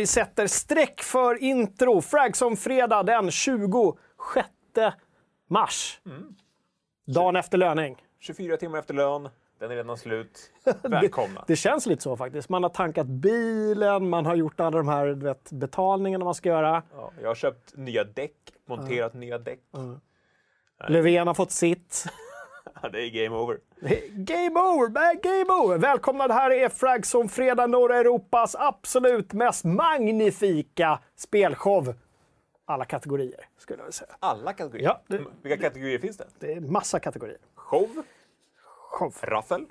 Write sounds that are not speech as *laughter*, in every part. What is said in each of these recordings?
Vi sätter streck för intro. Fragson fredag den 26 mars. Dagen efter löning. 24 timmar efter lön, den är redan slut. *laughs* Välkomna. Det känns lite så faktiskt. Man har tankat bilen, man har gjort alla de här vet, betalningarna man ska göra. Ja, jag har köpt nya däck, monterat nya däck. Löfven har fått sitt. Ja, det är game over. Game over, man, game over! Välkomna, det här är Fragson Fredag, norra Europas absolut mest magnifika spelshow. Alla kategorier, skulle jag vilja säga. Alla kategorier? Ja, det- Vilka kategorier finns det? Det är massa kategorier. Show, Show. raffel,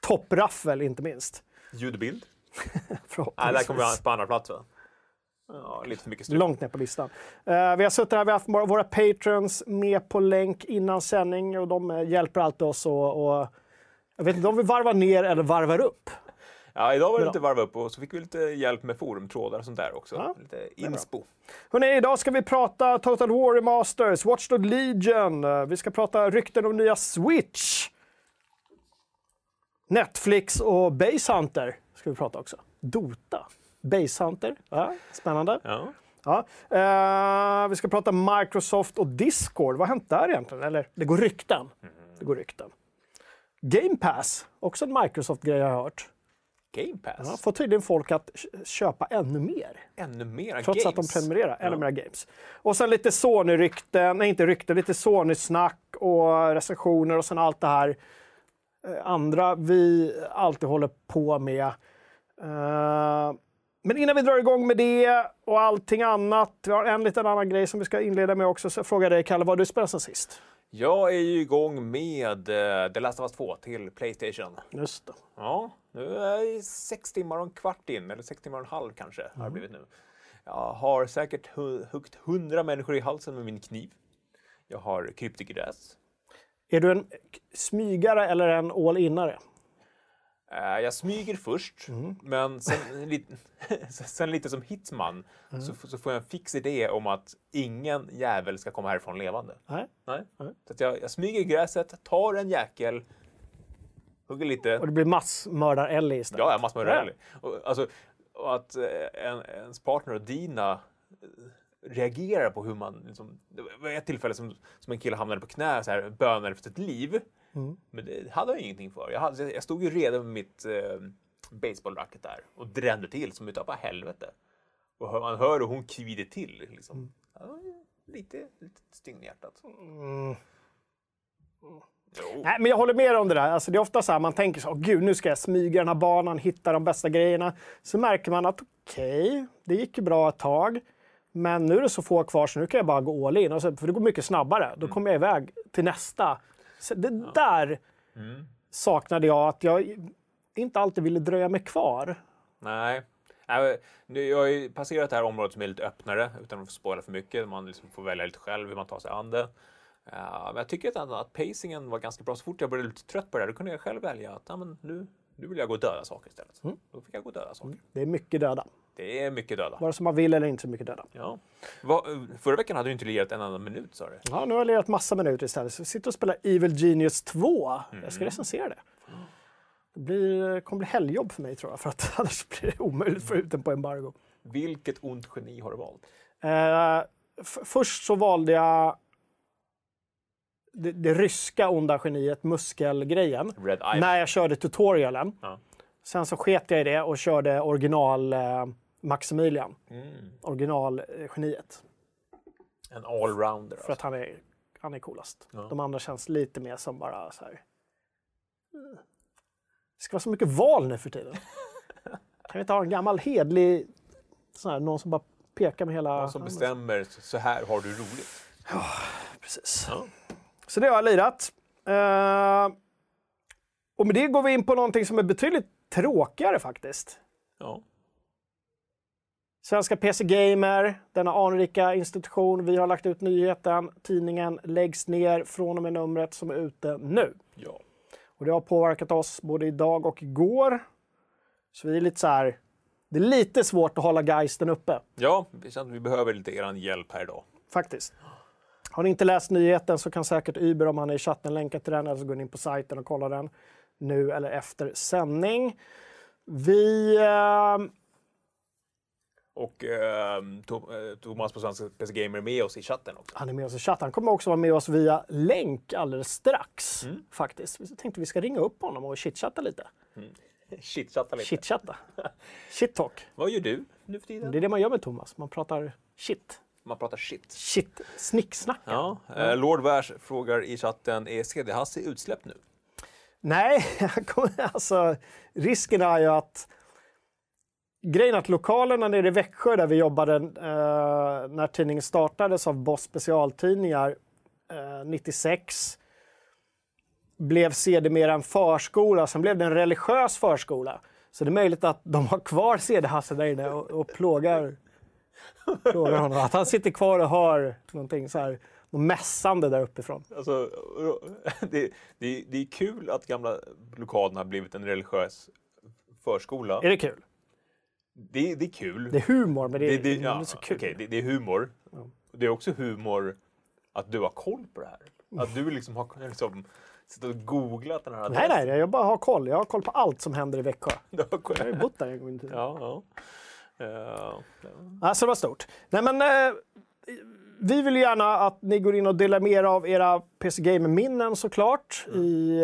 Toppraffel, inte minst. ljudbild. *laughs* Nej, Förhoppningsvis. där kommer vi på andra plats va? Ja, lite för mycket strul. Långt ner på listan. Eh, vi har suttit här, vi har haft våra patrons med på länk innan sändning och de eh, hjälper alltid oss och, och jag vet inte om vi varvar ner eller varvar upp. Ja, idag var det lite varva upp och så fick vi lite hjälp med forumtrådar och sånt där också. Ja, lite inspo. Hörrni, idag ska vi prata Total War Remasters, Watchdog Legion, eh, vi ska prata rykten om nya Switch. Netflix och Base Hunter ska vi prata också. Dota. Base Hunter, ja, spännande. Ja. Ja. Eh, vi ska prata Microsoft och Discord. Vad har hänt där egentligen? Eller, det går rykten. Det går rykten. Game Pass, också en Microsoft-grej har jag hört. Game Pass. Ja, får tydligen folk att köpa ännu mer. Ännu Trots games. att de prenumererar. Ännu Ja. mer games. Och sen lite Sony-rykten, nej inte rykten, lite Sony-snack och recensioner och sen allt det här eh, andra vi alltid håller på med. Eh, men innan vi drar igång med det och allting annat, vi har en liten annan grej som vi ska inleda med också. Så jag frågar dig Kalle, vad har du spelat sen sist? Jag är ju igång med uh, The Last of Us 2 till Playstation. Just det. Ja, nu är jag sex timmar och en kvart in, eller sex timmar och en halv kanske har det blivit nu. Jag har säkert hu- huggt hundra människor i halsen med min kniv. Jag har krypt i gräs. Är du en smygare eller en all-inare? Eh, Jag smyger först, men sen, lite, *laughs* sen lite som Hitman så, f- så får jag en fix idé om att ingen jävel ska komma härifrån levande. Nej. Nej. Så att jag, jag smyger i gräset, tar en jäkel, hugger lite. Och det blir massmördar-Ellie istället? Ja, rally. Och, alltså, och att eh, en, ens partner och Dina eh, reagerar på hur man... Liksom, det var ett tillfälle som, som en kille hamnade på knä så här, bönade för sitt liv. Mm. Men det hade jag ingenting för. Jag, hade, jag stod ju redo med mitt eh, baseballracket där och drämde till som utav helvete. Och hör, man hör hur hon kvider till. Liksom. Mm. Ja, lite, lite stygn i hjärtat. Jo. Nej, men jag håller med om det där. Alltså, det är ofta så här, man tänker så, "Åh, gud, nu ska jag smyga den här banan, hitta de bästa grejerna. Så märker man att okej, det gick ju bra ett tag. Men nu är det så få kvar så nu kan jag bara gå all in. Och så, för det går mycket snabbare. Då kommer jag iväg till nästa. Så det där saknade jag, att jag inte alltid ville dröja mig kvar. Nej. Nu- Jag har ju passerat det här området som är lite öppnare utan att spoila för mycket. Man liksom får välja lite själv hur man tar sig an det. Ja, men jag tycker att, att pacingen var ganska bra. Så fort jag blev lite trött på det här, då kunde jag själv välja att ja, men nu, nu vill jag gå och döda saker istället. Då fick jag gå och döda saker. Det är mycket döda. Det är mycket döda. Vare sig man vill eller inte så mycket döda. Ja. Va, förra veckan hade du inte lirat en enda minut sa du? Ja, nu har jag lirat massa minuter istället. Så vi sitter och spelar Evil Genius 2. Jag ska recensera det. Det blir, kommer bli helgjobb för mig tror jag, för att *laughs* annars blir det omöjligt att få ut den på embargo. Vilket ont geni har du valt? Eh, först så valde jag det, det ryska onda geniet, muskelgrejen, när jag körde tutorialen. Ja. Sen så sket jag i det och körde original eh, Maximilian, Mm. originalgeniet. En allrounder. För Alltså. att han är, han är coolast. Ja. De andra känns lite mer som bara så här. eh, Det ska vara så mycket val nu för tiden. *laughs* kan vi inte ha en gammal hedlig, sån här, någon som bara pekar med hela... Någon som bestämmer, så här har du roligt. Precis. Ja. Så det har jag lirat. Eh, och med det går vi in på någonting som är betydligt tråkigare faktiskt. Ja. Svenska PC Gamer, denna anrika institution. Vi har lagt ut nyheten. Tidningen läggs ner från och med numret som är ute nu. ja. Och det har påverkat oss både idag och igår. Så vi är lite så här. Det är lite svårt att hålla geisten uppe Ja, vi känner att vi behöver lite er hjälp här idag. faktiskt. Har ni inte läst nyheten så kan säkert Uber, om han är i chatten, länka till den eller så går ni in på sajten och kollar den nu eller efter sändning. Vi... Eh, Och eh, Thomas på Svenska PC Gamer är med oss i chatten också. Han är med oss i chatten. Han kommer också vara med oss via länk alldeles strax. Mm. Faktiskt. Vi tänkte vi ska ringa upp honom och chitchatta lite. Mm. *laughs* Chitchatta lite. Chitchatta. *laughs* Shit-talk. Vad gör du nu för tiden? Det är det man gör med Thomas. Man pratar shit. Man pratar shit. Shit. Snicksnack. Ja. Eh, Lord Vash frågar i chatten, är CD-Hasse utsläppt nu? Nej, *laughs* alltså risken är ju att grejen är att lokalerna nere i Växjö där vi jobbade eh, när tidningen startades av Boss specialtidningar eh, 96 blev sedermera en förskola, sen blev det en religiös förskola. Så det är möjligt att de har kvar CD-Hasse där inne och, och plågar, plågar honom. Att han sitter kvar och hör någonting så här, något mässande där uppifrån. Alltså, *laughs* det, det, det är kul att gamla lokalerna har blivit en religiös förskola. Är det kul? Det, det är kul. Det är humor, men det, det, det, det, ja, är så kul. Okay, det, det är humor. Ja. Det är också humor att du har koll på det här. Att du liksom har liksom, suttit och googlat den här adressen. Nej, nej, jag bara har koll. Jag har koll på allt som händer i Växjö. *laughs* jag har ju bott där en gång i tiden. Ja, ja. Uh, ja. Alltså det var stort. Nej, men, uh, vi vill gärna att ni går in och delar med er av era PC Gamer-minnen såklart. Mm. I,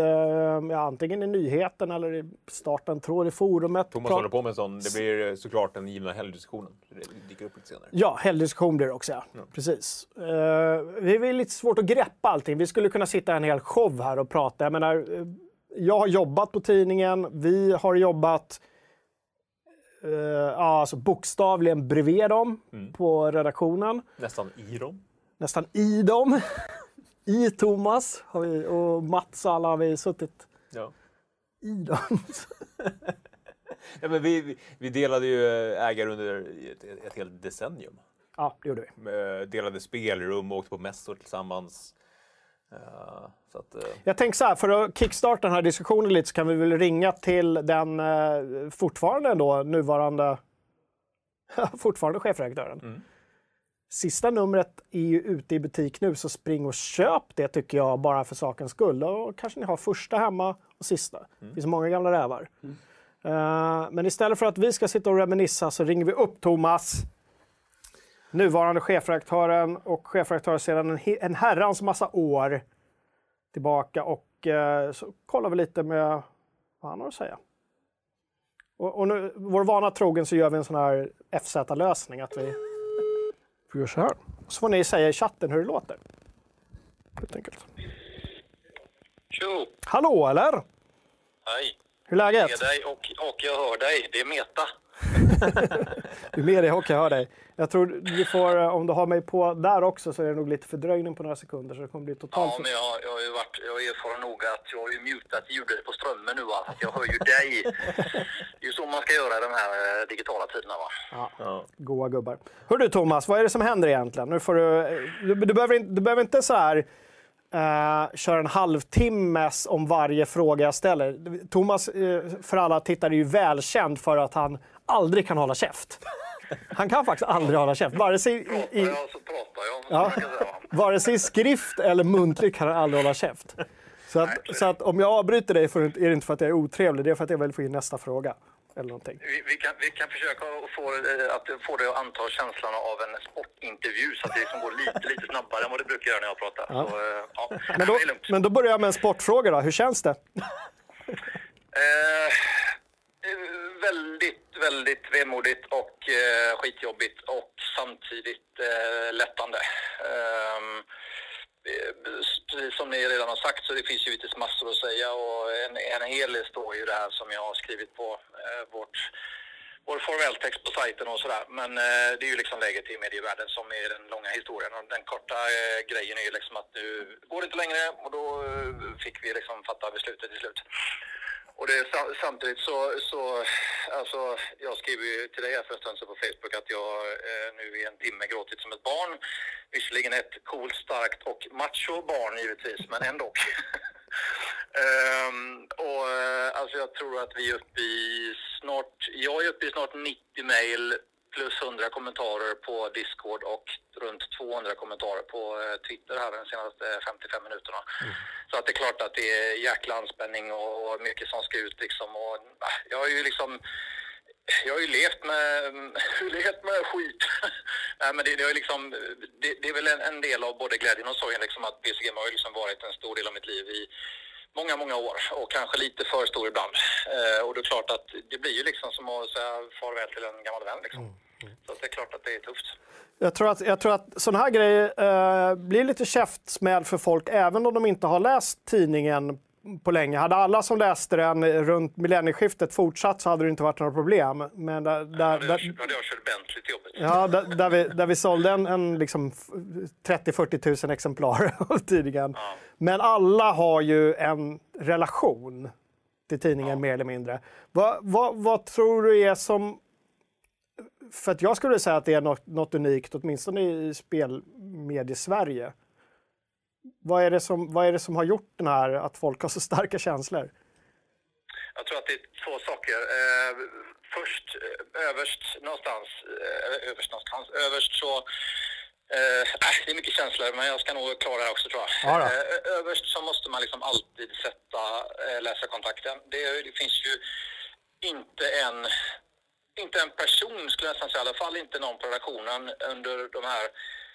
ja, antingen i nyheten eller i starten tråd i forumet. Thomas håller på med en sån. Det blir såklart den givna helgdiskussionen. Det dyker upp lite senare. Ja, helgdiskussion blir det också. Ja. Mm. Precis. Uh, det är lite svårt att greppa allting. Vi skulle kunna sitta en hel show här och prata. Jag menar, jag har jobbat på tidningen. Vi har jobbat Uh, ja, alltså bokstavligen bredvid dem mm. på redaktionen. Nästan i dem. Nästan i dem. *laughs* I Thomas har vi, och Mats alla har vi suttit ja. i dem. *laughs* ja, men vi, vi delade ju ägare under ett, ett helt decennium. Ja, det gjorde vi. Delade spelrum och åkte på mässor tillsammans. Uh, att, uh... Jag tänker så här, för att kickstarta den här diskussionen lite så kan vi väl ringa till den uh, fortfarande då nuvarande *laughs* fortfarande chefredaktören. Mm. Sista numret är ju ute i butik nu, så spring och köp det tycker jag bara för sakens skull. Då kanske ni har första hemma och sista. Mm. Det finns många gamla rävar. Mm. Uh, men istället för att vi ska sitta och reminissa så ringer vi upp Thomas nuvarande chefredaktören och chefredaktör sedan en, en herrans massa år tillbaka och eh, så kollar vi lite med vad han har att säga. Och, och nu, vår vana trogen så gör vi en sån här FZ-lösning att vi, vi gör så här. Så får ni säga i chatten hur det låter. Helt enkelt. Tjo! Hallå eller? Hej! Hur är läget? Jag ser dig och, och jag hör dig. Det är Meta. *laughs* du är med dig och jag hör dig. Jag tror du får, eh, om du har mig på där också så är det nog lite fördröjning på några sekunder så det kommer bli totalt... Ja, men jag, jag har ju varit, jag erfaren nog att jag har ju mutat ljudet på strömmen nu va, jag hör ju dig. *laughs* Det är ju så man ska göra i de här eh, digitala tiderna va. Ja, ja. goa gubbar. Hör du Thomas, vad är det som händer egentligen? Nu får du, eh, du, du, behöver, du behöver inte så här Uh, kör en halvtimmes om varje fråga jag ställer. Thomas, uh, för alla tittare, är ju välkänd för att han aldrig kan hålla käft. Han kan faktiskt aldrig hålla käft. Vare sig i, i, ja, vare sig i skrift eller muntligt kan han aldrig hålla käft. Så att, så att om jag avbryter dig är det inte för att jag är otrevlig, det är för att jag vill få in nästa fråga. Eller någonting. Vi, vi, kan, vi kan försöka få, eh, att få dig att anta känslan av en sportintervju så att det liksom går lite, lite snabbare än vad det brukar göra när jag pratar. Ja. Så, eh, ja. Men, då, men då börjar jag med en sportfråga då. Hur känns det? Eh, väldigt, väldigt vemodigt och eh, skitjobbigt och samtidigt eh, lättande. Eh, precis som ni redan har sagt så det finns ju lite massor att säga och en, en hel del står ju det här som jag har skrivit på eh, vårt vår formelltext på sajten och sådär. Men eh, det är ju liksom läget i medievärlden som är den långa historien. Och den korta eh, grejen är ju liksom att nu går det inte längre och då eh, fick vi liksom fatta beslutet till slut. Och det, samtidigt så, så, alltså jag skrev ju till dig här för en stund på Facebook att jag eh, nu i en timme gråtit som ett barn. Visserligen ett coolt, starkt och macho barn givetvis, men ändå. um, *laughs* och eh, alltså jag tror att vi är uppe i snart, jag är uppe i snart 90 mejl plus 100 kommentarer på Discord och runt 200 kommentarer på eh, Twitter här de senaste 55 minuterna. Mm. Så att det är klart att det är jäkla anspänning och mycket som ska ut liksom. Och, jag har ju liksom jag har ju levt med, *laughs* levt med skit. *laughs* Nej, men det, det, är liksom, det, det, är väl en, en, del av både glädjen och sorgen liksom att PC Game har liksom varit en stor del av mitt liv i många, många år och kanske lite för stor ibland. Eh, och det är klart att det blir ju liksom som att säga farväl till en gammal vän. Liksom. Mm. Mm. Så det är klart att det är tufft. Jag tror att, jag tror att sådana här grejer eh, blir lite käftsmäll för folk även om de inte har läst tidningen på länge. Hade alla som läste den runt millennieskiftet fortsatt så hade det inte varit några problem. Men där, där, ja, där, där, jag kört Bentley till jobbet. Ja, där, där, vi, där vi sålde en, en liksom 30-40 000 exemplar *laughs* av tidningen. Ja. Men alla har ju en relation till tidningen ja. mer eller mindre. Vad, vad, vad tror du är som för att jag skulle säga att det är något, något unikt, åtminstone i spelmedie-Sverige. Vad är, det som, vad är det som har gjort den här, att folk har så starka känslor? Jag tror att det är två saker. Eh, först eh, överst någonstans, eh, överst någonstans, överst så Eh, det är mycket känslor, men jag ska nog klara det också tror jag. Ja, eh, överst så måste man liksom alltid sätta eh, läsarkontakten. Det, det, finns ju inte en, inte en person, skulle jag nästan säga, i alla fall inte någon på redaktionen under de här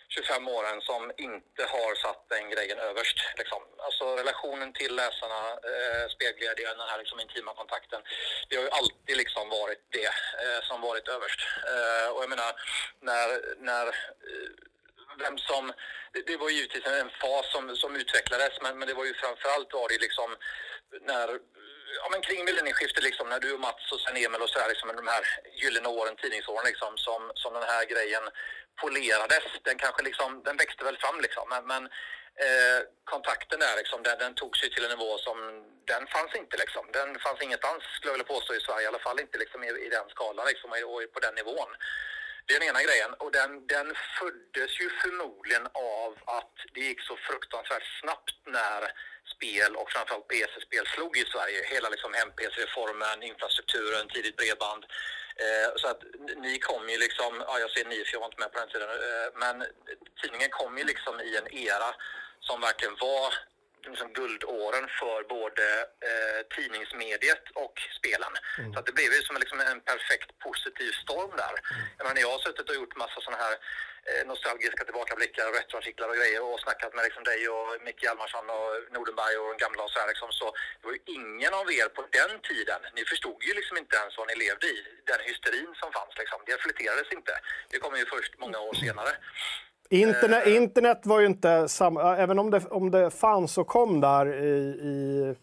25 åren som inte har satt den grejen överst. Liksom. Alltså relationen till läsarna, eh, spelglädjen, den här liksom intima kontakten. Det har ju alltid liksom varit det eh, som varit överst. Eh, och jag menar, när, när vem som... Det var givetvis en fas som, som utvecklades, men, men det var ju framförallt var det liksom när ja, men kring millennieskiftet, liksom, när du och Mats och sen Emil och så här, liksom, de här gyllene åren, tidningsåren, liksom, som, som den här grejen polerades. Den kanske liksom, den växte väl fram liksom, men, men eh, kontakten där liksom, den, den tog sig till en nivå som, den fanns inte liksom. Den fanns ingenstans skulle jag vilja påstå i Sverige, i alla fall inte liksom i, i den skalan liksom, och på den nivån. Det är den ena grejen och den, den föddes ju förmodligen av att det gick så fruktansvärt snabbt när spel och framförallt PC-spel slog i Sverige. Hela liksom hem-PC-reformen, infrastrukturen, tidigt bredband. Eh, så att ni kom ju liksom, ja jag säger ni för jag var inte med på den tiden, eh, men tidningen kom ju liksom i en era som verkligen var liksom guldåren för både eh, tidningsmediet och spelen. Mm. Så att det blev ju som liksom en perfekt positiv storm där. Mm. Jag, menar, jag har suttit och gjort massa sådana här eh, nostalgiska tillbakablickar och retroartiklar och grejer och snackat med liksom, dig och Micke Hjalmarsson och Nordenberg och de gamla och så här liksom. Så det var ju ingen av er på den tiden, ni förstod ju liksom inte ens vad ni levde i. Den hysterin som fanns liksom, det reflekterades inte. Det kom ju först många år *clears throat* senare. Internet, internet var ju inte samma, även om det, om det fanns och kom där i, i,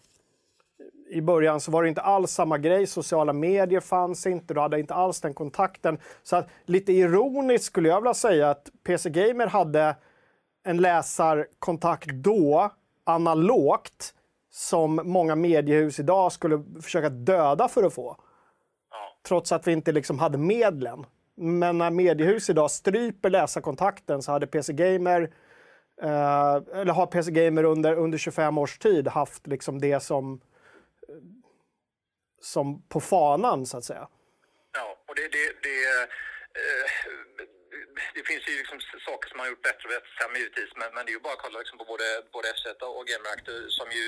i början så var det inte alls samma grej. Sociala medier fanns inte, du hade inte alls den kontakten. Så att, lite ironiskt skulle jag vilja säga att PC Gamer hade en läsarkontakt då, analogt, som många mediehus idag skulle försöka döda för att få. Trots att vi inte liksom hade medlen. Men när mediehus idag stryper läsarkontakten så hade PC Gamer eh, eller har PC Gamer under, under 25 års tid haft liksom det som, eh, som på fanan så att säga. Ja, och det, det, det, eh, det finns ju liksom saker som man har gjort bättre och sämre givetvis, men, men det är ju bara att kolla liksom på både, både FZ och GamerAct som ju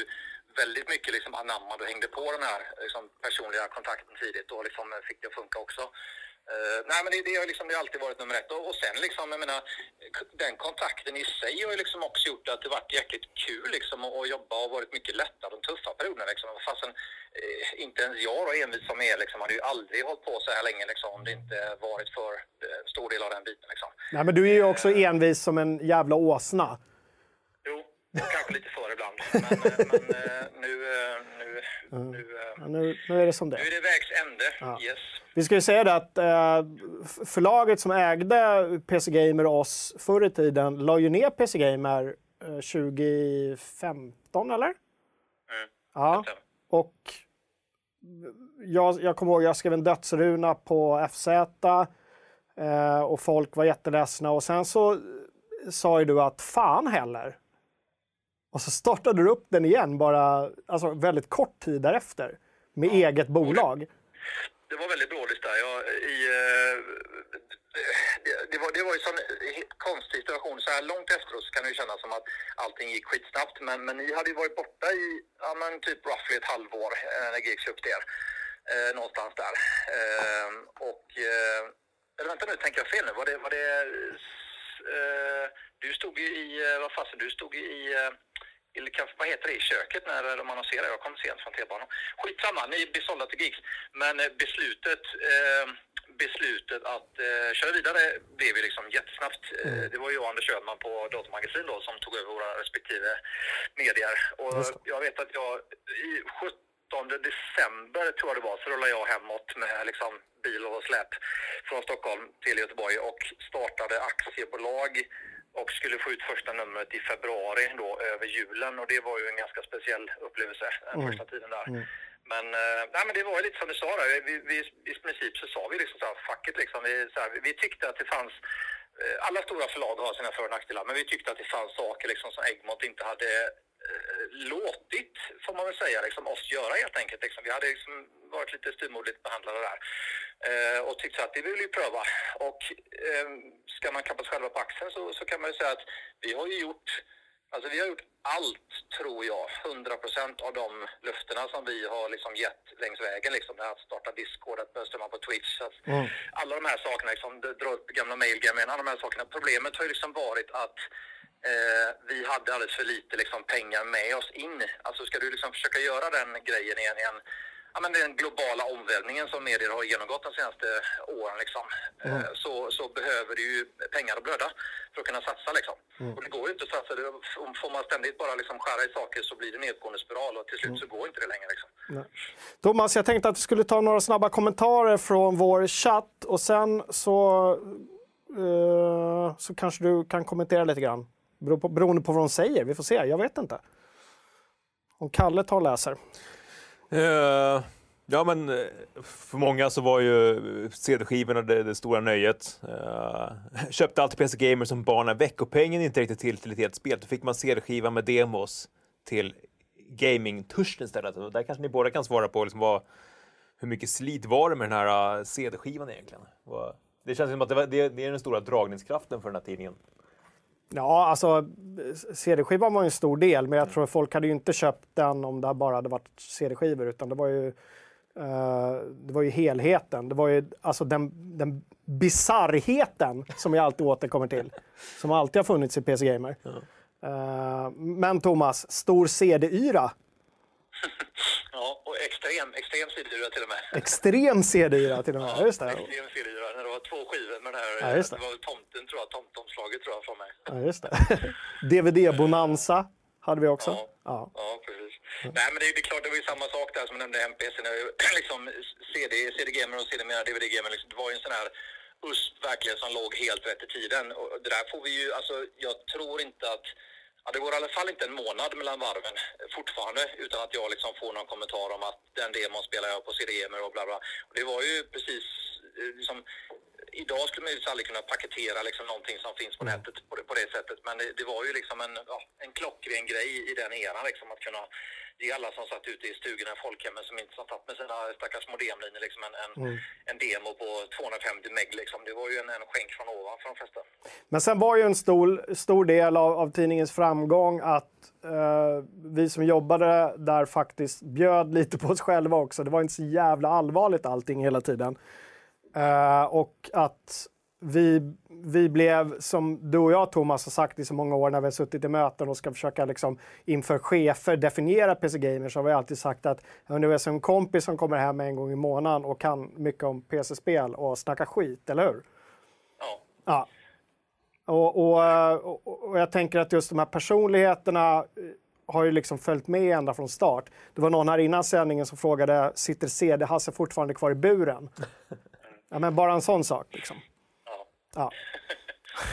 väldigt mycket liksom anammade och hängde på den här liksom personliga kontakten tidigt och liksom fick det att funka också. Uh, nej, men det, det, har liksom, det har alltid varit nummer ett. Och, och sen liksom, jag menar, den kontakten i sig har ju liksom också gjort att det varit jäkligt kul liksom att jobba och varit mycket lättare de tuffa perioderna liksom. Fastän eh, inte ens jag då envis som är liksom, hade ju aldrig hållit på så här länge liksom om det inte varit för en stor del av den biten liksom. Nej, men du är ju också envis som en jävla åsna. Jo, kanske lite för ibland. Men, eh, men uh, nu, nu, nu, ja, nu, nu är det som det Nu är det vägs ände, ja. yes. Vi ska ju säga det att eh, förlaget som ägde PC Gamer och oss förr i tiden la ju ner PC Gamer eh, 2015, eller? Mm. Ja. Och jag, jag kommer ihåg, jag skrev en dödsruna på FZ eh, och folk var jätteledsna och sen så sa ju du att fan heller. Och så startade du upp den igen bara alltså, väldigt kort tid därefter med ja. eget bolag det var väldigt brådigt där. Jag, i, eh, det, det, var, det var ju en konstig situation. Så här långt efteråt så kan det ju kännas som att allting gick skitsnabbt. Men, men ni hade ju varit borta i ja, men typ roughly ett halvår eh, när GX köpte er. eh, någonstans där. Eh, och, eh, eller vänta nu, tänker jag fel nu? Var det, var det, eh, du stod ju i, eh, vad fasen, du stod ju i, eh, i, vad heter det, i köket när de annonserade. Jag kom sent från T-banan. Skitsamma, ni blir sålda till gigs. Men eh, beslutet, eh, beslutet att eh, köra vidare blev ju liksom jättesnabbt. Eh, det var ju Anders Ödman på Datormagasin då som tog över våra respektive medier. Och jag vet att jag i 17 december tror jag det var så rullade jag hemåt med liksom bil och släp från Stockholm till Göteborg och startade aktiebolag och skulle få ut första numret i februari då över julen och det var ju en ganska speciell upplevelse den första tiden där. Men, eh, nej, men det var ju lite som du sa där. Vi, vi, I princip så sa vi liksom så här, fuck it liksom. Vi, så här, vi, tyckte att det fanns eh, alla stora förlag har sina för och nackdelar, men vi tyckte att det fanns saker liksom, som Egmont inte hade låtit, får man väl säga, liksom, oss göra helt enkelt. Liksom. Vi hade liksom varit lite styvmoderligt behandlade där eh, och tyckte att det vill vi pröva. Och eh, ska man klappa sig själva på axeln så, så kan man ju säga att vi har ju gjort Alltså vi har gjort allt, tror jag, 100 procent av de löftena som vi har liksom gett längs vägen. Liksom, att starta Discord, att börja strömma på Twitch. Att Alla de här sakerna, liksom, dra upp gamla mailgamen, alla de här sakerna. Problemet har ju liksom varit att eh, vi hade alldeles för lite liksom, pengar med oss in. Alltså ska du liksom försöka göra den grejen i en, i en Ja, men den globala omvälvningen som medier har genomgått de senaste åren liksom, eh, så, så behöver du ju pengar att blöda för att kunna satsa. Liksom. Och det går ju inte att satsa. Det- Får man ständigt bara liksom skära i saker så blir det nedgående spiral och till slut så går inte det längre. Liksom. Thomas, jag tänkte att vi skulle ta några snabba kommentarer från vår chatt och sen så, eh, så kanske du kan kommentera lite grann. Beror på, beroende på vad de säger. Vi får se. Jag vet inte. Om Kalle tar och läser. Uh, ja, men eh, för många så var ju CD-skivorna det, det stora nöjet. Uh, *laughs* köpte alltid PC Gamer som barn när veckopengen inte räckte till till ett helt spel. Då fick man CD-skiva med demos till gamingtörsten istället. Och där kanske ni båda kan svara på liksom vad, hur mycket slit var det med den här CD-skivan egentligen? Det känns som att det, var, det, det är den stora dragningskraften för den här tidningen. Ja, alltså CD-skivan var en stor del, men jag tror att folk hade ju inte köpt den om det bara hade varit CD-skivor, utan det var ju eh, det var ju helheten. Det var ju alltså den, den bisarrheten som jag alltid återkommer till. *laughs* Som alltid har funnits i PC Gamer. Eh, men Thomas, stor CD-yra. *laughs* Ja, och extrem, extrem sidyra till och med. Extrem CD-yra till och med. Ja, just det. Extrem sidyra. Var två skivor med det här. Ja, det. det var tomten tror jag, tomtomslaget tror jag från mig. Ja, just det. *laughs* DVD-bonanza hade vi också. Ja. Ja. Ja, precis. Nej, men det är, det är klart, det var ju samma sak där som jag nämnde MPC. *clears throat* Liksom, CD, CD-gamer och sedermera DVD-gamer, liksom, det var ju en sån här USP verkligen som låg helt rätt i tiden. Och det där får vi ju, alltså jag tror inte att Ja, det går i alla fall inte en månad mellan varven fortfarande utan att jag liksom får någon kommentar om att den demon spelar jag på CD-gamer och bla bla. Och det var ju precis eh, liksom, idag skulle man ju aldrig kunna paketera liksom någonting som finns på nätet på det, på det sättet. Men det, det var ju liksom en, ja, en klockren grej i den eran liksom att kunna ge alla som satt ute i stugorna i folkhemmen som inte satt med sina stackars modemlinjer liksom en, en, en demo på 250 meg liksom. Det var ju en, en skänk från ovan för de flesta. Men sen var ju en stor, stor del av, av tidningens framgång att eh, vi som jobbade där faktiskt bjöd lite på oss själva också. Det var inte så jävla allvarligt allting hela tiden. Eh, och att vi, vi blev, som du och jag Thomas har sagt i så många år när vi har suttit i möten och ska försöka liksom, inför chefer definiera PC Gamer så har vi alltid sagt att nu är som en kompis som kommer hem en gång i månaden och kan mycket om PC-spel och snackar skit, eller hur? Ja. Ja. Och, och, och, och jag tänker att just de här personligheterna eh, har ju liksom följt med ända från start. Det var någon här innan sändningen som frågade, sitter CD-Hasse fortfarande kvar i buren? *laughs* Ja, men bara en sån sak liksom. Ja. Ja.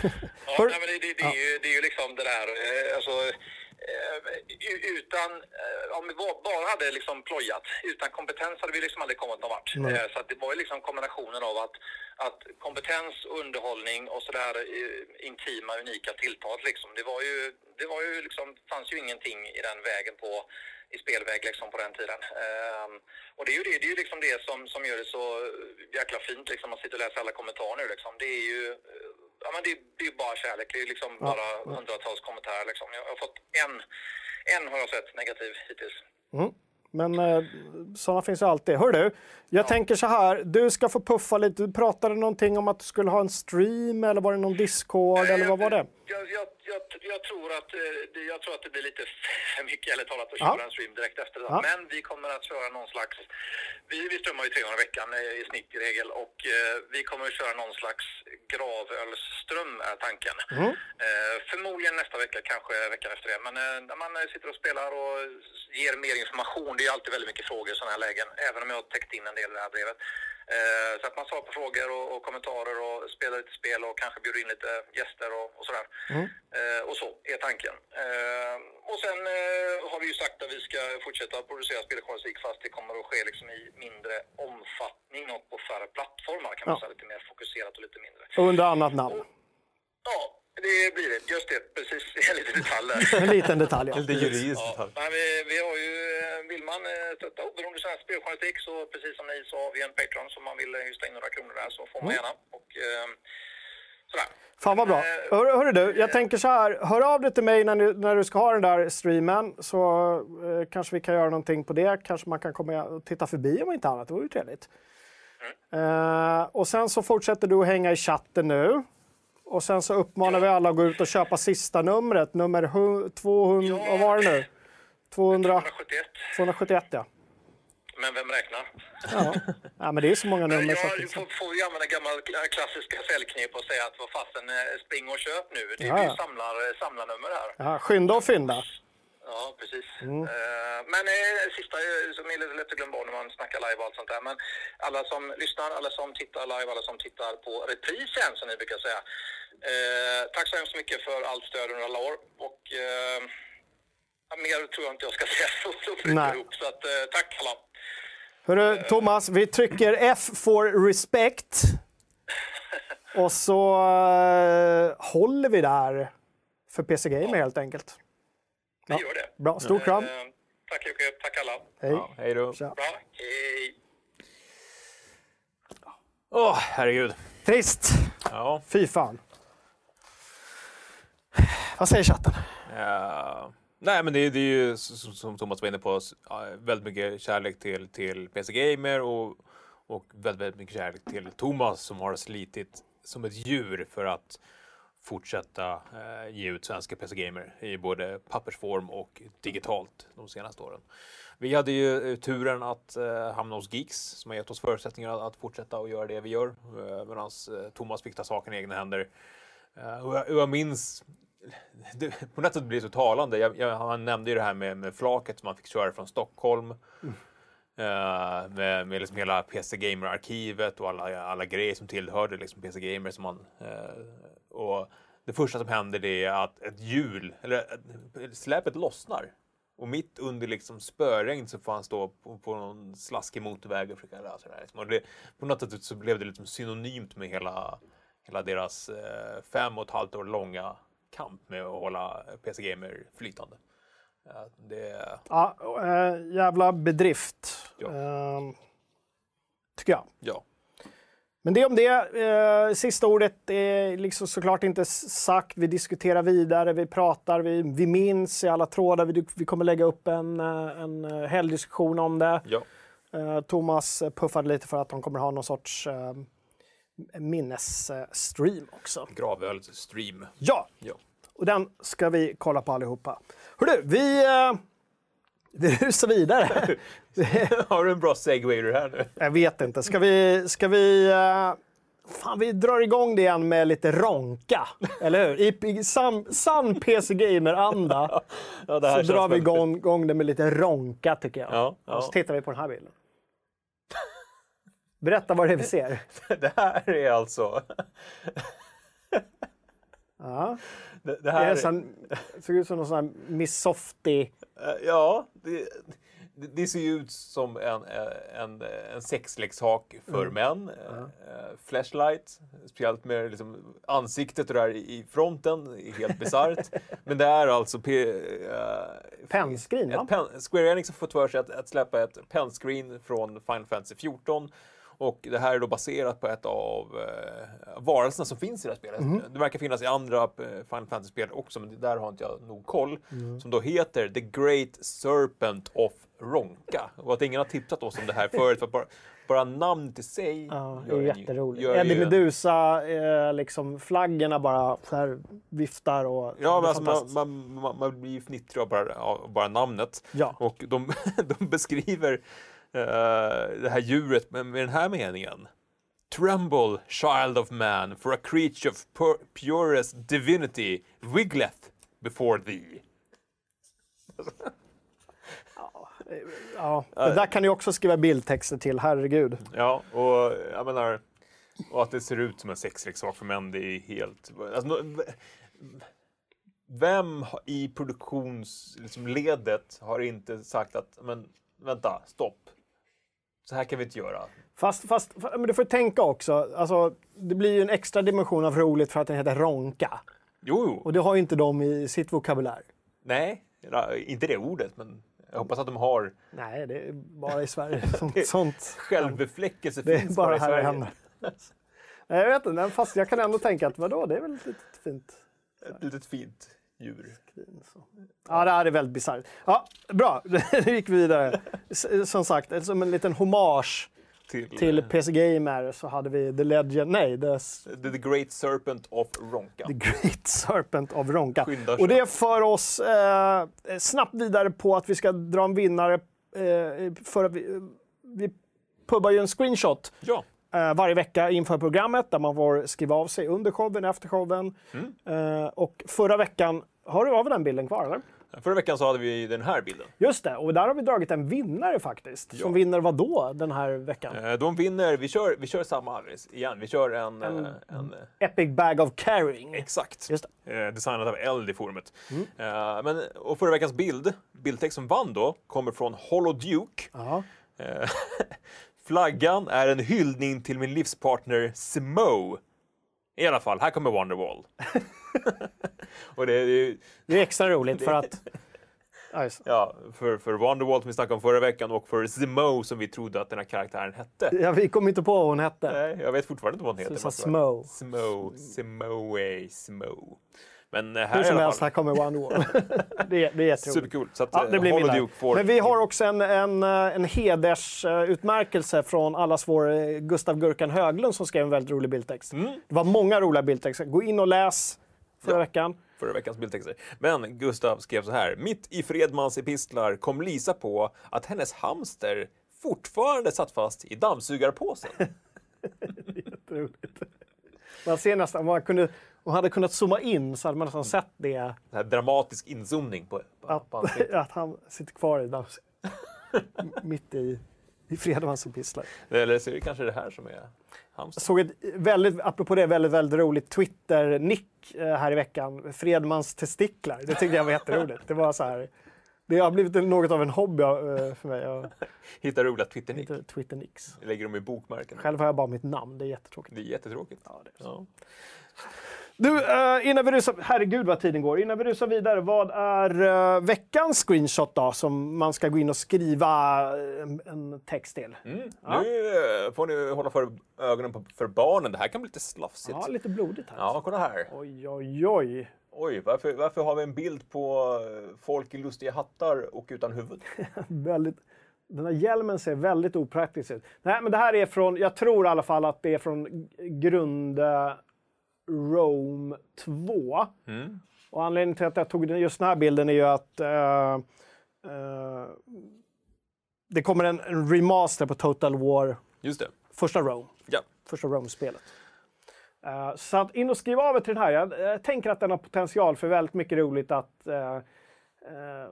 *laughs* Ja, nej, men det, det, det, är ju, det är ju liksom det där, eh, alltså, eh, u- utan, eh, om vi ba- bara hade liksom plojat, utan kompetens hade vi liksom aldrig kommit någon vart. Eh, Så det var ju liksom kombinationen av att, att kompetens, underhållning och sådär eh, intima, unika tilltal liksom. Det var ju, det var ju liksom, fanns ju ingenting i den vägen på i spelväg liksom på den tiden. Ehm, och det är ju det, det, är ju liksom det som, som gör det så jäkla fint liksom. Man sitter och läser alla kommentarer nu liksom. Det är ju eh, Ja, men det, det är ju bara kärlek. Det är liksom bara hundratals kommentarer. Liksom. Jag har fått en, en har jag sett negativ hittills. Mm. Men eh, sådana finns ju alltid. Hör du, jag tänker så här. Du ska få puffa lite. Du pratade någonting om att du skulle ha en stream eller var det någon Discord eller vad var det? Jag, jag, jag, jag, tror att, eh, det- jag tror att det blir lite för *laughs* mycket ärligt talat att Ja. köra en stream direkt efter det. Ja. Men vi kommer att köra någon slags, vi, vi strömmar ju tre gånger i veckan eh, i snitt i regel och eh, vi kommer att köra någon slags gravölsström är tanken. Mm. Eh, förmodligen nästa vecka, kanske veckan efter det. Men eh, när man sitter och spelar och ger mer information, det är alltid väldigt mycket frågor i sådana här lägen, även om jag har täckt in en del i det här brevet. Eh, så att man svarar på frågor och, och kommentarer och spelar lite spel och kanske bjuder in lite gäster och, och sådär. Eh, och så är tanken. Eh, och sen har vi ju sagt att vi ska fortsätta producera speljournalistik fast det kommer att ske liksom i mindre omfattning och på färre plattformar kan man Ja. säga. Lite mer fokuserat och lite mindre. Under annat namn. Ja, det blir det. Just det, precis. *laughs* En liten detalj där. En liten detalj. Ja. Lite juridiskt. Ja, men vi, vi har ju, eh, vill man eh, stötta oberoende svensk speljournalistik så precis som ni så har vi en Patreon som man vill eh, just ta in några kronor där så får man gärna. Och, eh, sådär. Fan vad bra. Hör, hörru du, jag tänker så här. Hör av dig till mig när du, när du ska ha den där streamen så eh, kanske vi kan göra någonting på det. Kanske man kan komma och titta förbi om inte annat. Det vore ju trevligt. Eh, och sen så fortsätter du att hänga i chatten nu. Och sen så uppmanar vi alla att gå ut och köpa sista numret. Nummer hu- 200, Ja. vad var det nu? 200, 171. 271 ja. Men vem räknar? Ja. ja, men det är så många nummer. Ja, så får, får vi använda gamla kla- klassiska säljknep och säga att vad fasen, eh, spring och köp nu. Det Ja, är ja. ju samlar, eh, samlarnummer här. Ja, skynda och fynda. Ja, precis. Mm. Eh, men eh, sista eh, som är lite lätt att glömma när man snackar live och allt sånt där. Men alla som lyssnar, alla som tittar live, alla som tittar på reprisen som ni brukar säga. Eh, tack så hemskt mycket för allt stöd under alla år. Och mer tror jag inte jag ska *laughs* säga så, ihop. Så att, tack alla. Hörru, Thomas, vi trycker F for respect. *laughs* Och så håller vi där för PC Gamer helt enkelt. Vi Ja. gör det. Bra, stor kram. Eh, tack Jocke, tack alla. Hej. Ja, hej då. Tja. Bra, hej. Åh, herregud. Trist. Ja. Fy fan. Vad säger chatten? Ja. Nej, men det, det är ju som Thomas var inne på, väldigt mycket kärlek till, till PC Gamer och, och väldigt, väldigt mycket kärlek till Thomas som har slitit som ett djur för att fortsätta eh, ge ut svenska PC Gamer i både pappersform och digitalt de senaste åren. Vi hade ju eh, turen att eh, hamna hos Geeks som har gett oss förutsättningar att, fortsätta och göra det vi gör medan Thomas fick ta saken i egna händer. Och jag, jag minns det, på något sätt blir det så talande. Jag, jag, han nämnde ju det här med, med flaket som man fick köra från Stockholm. Eh, med med liksom hela PC Gamer-arkivet och alla, alla grejer som tillhörde liksom PC Gamer. Som man, eh, och det första som händer är att ett hjul, eller ett- släpet lossnar. Och mitt under liksom spöregn så får han stå på, på någon slaskig motorväg och försöka lösa det här. liksom. Och det, på något sätt så blev det liksom synonymt med hela, hela deras eh, fem och ett halvt år långa kamp med att hålla PC Gamer flytande. Ja, det, Ja, äh, jävla bedrift. Ja. Eh, tycker jag. ja. Men det om det. Eh, sista ordet är liksom såklart inte sagt. Vi diskuterar vidare, vi pratar, vi, vi minns i alla trådar. Vi, vi kommer lägga upp en, eh, en eh, helgdiskussion om det. ja. Thomas puffade lite för att de kommer ha någon sorts minnesstream också. Gravöl-stream. Ja, Ja. och den ska vi kolla på allihopa. Hörru, vi, vi rusar vidare. *laughs* Har du en bra segway det här nu? Jag vet inte. Ska vi... Ska vi eh, fan, vi drar igång det igen med lite ronka. Eller hur? I, sann, PC Gamer-anda *laughs* Ja, det så drar vi igång, igång det med lite ronka, tycker jag. Ja, ja. Och så tittar vi på den här bilden. Berätta vad det är vi ser. *laughs* Det här är alltså... Ja. Det, det Det här är är... sån, ser ut som någon sån här Miss Softy. Eh, Ja, det, det, det ser ju ut som en, eh, en, en sexleksak för män. Uh, flashlight, speciellt med liksom ansiktet och där i fronten, helt bisarrt. *laughs* Men det är alltså P, Pennskrin, va? ett pen, Square Enix har fått för sig att, att släppa ett pennscreen från Final Fantasy 14 Och det här är då baserat på ett av eh, varelserna som finns i det här spelet. Mhm. Det verkar finnas i andra eh, Final Fantasy-spel också, men där har inte jag nog koll. Mm. Som då heter The Great Serpent of Ronka. Och att ingen har tipsat oss om det här förut, för bara, bara namnet i sig Ja, det gör är jätteroligt. Eddie Medusa, eh, liksom flaggorna bara så här viftar och... Ja, men alltså, man, man, man, blir ju fnittrig av bara, bara namnet. Ja. Och de, *laughs* de beskriver det här djuret med, med den här meningen. Tremble, child of man, for a creature of pur- purest divinity wiggleth before thee. *laughs* Ja, det där kan ni också skriva bildtexter till, herregud. Ja, och jag menar, och att det ser ut som en sexleksak för män, det är helt... Alltså, vem i produktionsledet liksom, har inte sagt att, men vänta, stopp. Så här kan vi inte göra. Fast, fast men du får tänka också, alltså, det blir ju en extra dimension av roligt för att den heter Ronka. Jo, jo. Och det har ju inte de i sitt vokabulär. Nej, inte det ordet, men jag hoppas att de har Nej, det är bara i Sverige *laughs* som sånt. självbefläckelse Det är finns bara i här det Sverige. händer. Nej, jag vet inte, fast jag kan ändå tänka att vadå, det är väl lite fint. Ett litet fint djur. Ja, det här är väldigt bisarrt. Ja, bra, *laughs* nu gick vi vidare. Som sagt, som en liten hommage Till, till PC Gamer så hade vi The Legend, nej, The, The, Great Serpent of Ronka. The Great *laughs* Serpent of Ronka. Skynda Och det för oss eh, snabbt vidare på att vi ska dra en vinnare eh, för att vi, vi pubbar ju en screenshot Ja, eh, varje vecka inför programmet där man får skriva av sig under showen, efter showen. Mm. Eh, och förra veckan, har du av den bilden kvar eller? förra veckan så hade vi den här bilden. Just det, och där har vi dragit en vinnare faktiskt. Ja. Som vinner vad då den här veckan? Eh, De vinner, vi kör, vi kör samma igen. Vi kör en... eh, en, eh, Epic Bag of Carrying. exakt. Just Eh, designad av Eld i forumet. Eh, men, och förra veckans bild, bildtext som vann då, kommer från Holoduke. Ja. Eh, *laughs* Flaggan är en hyllning till min livspartner Simo. I alla fall, här kommer Wonderwall. *laughs* och det är ju, Det är extra roligt för att... Ja, det. för, för Wonderwall som vi snackade om förra veckan och för Simo som vi trodde att den här karaktären hette. Ja, vi kom inte på vad hon hette. Nej, jag vet fortfarande inte vad hon heter. Tror- Smo. Smo, Simoe, Smo. Men eh, här Hur som helst, här kommer One Wall. *laughs* det, är- det är jätteroligt. supercool. Så att Ja, eh, det blir där. får... Men vi har också en, en, eh, en hedersutmärkelse från allas vår Gustav Gurkan Höglund som skrev en väldigt rolig bildtext. Mm. Det var många roliga bildtexter. Gå in och läs förra Ja. veckan. förra veckans bildtexter. Men Gustav skrev så här. Mitt i Fredmans epistlar kom Lisa på att hennes hamster fortfarande satt fast i dammsugarpåsen. *laughs* Jätteroligt. Man ser nästan, om man, kunde, man hade kunnat zooma in så hade man nästan sett det. Här dramatisk inzoomning på, på, Att, på *laughs* att han sitter kvar i dags. Mitt i, i Fredmans epistlar. Eller så är det kanske det här som är Jag hamster. såg ett väldigt, apropå det, väldigt, väldigt roligt Twitter-nick eh, här i veckan. Fredmans testiklar. Det tyckte jag var jätteroligt. Det var så här. Det har blivit något av en hobby eh, för mig. Jag *laughs* Hitta roliga Twitter-nick. Twitter-nicks. Lägger dem i bokmärken. Själv har jag bara mitt namn. Det är jättetråkigt. Det är jättetråkigt. Ja, det är så. Ja. Du, eh, innan vi rusar, herregud vad tiden går. Innan vi rusar vidare, vad är eh, veckans screenshot då som man ska gå in och skriva en, text till? Mm. Ja. Nu får ni hålla för ögonen på, för barnen. Det här kan bli lite slafsigt. Ja, lite blodigt här. Ja, kolla här. Oj, oj, oj. Oj, varför, varför har vi en bild på eh, folk i lustiga hattar och utan huvud? *laughs* väldigt, den här hjälmen ser väldigt opraktisk ut. Nej, men det här är från, jag tror i alla fall att det är från grund Rome 2. Mm. Och anledningen till att jag tog den- just den här bilden är ju att eh, eh, det kommer en, en remaster på Total War, Just det. första Rome. Ja. Första Rome-spelet. Eh, så att in och skriv av er till den här. Jag, jag tänker att den har potential för väldigt mycket roligt att eh, eh,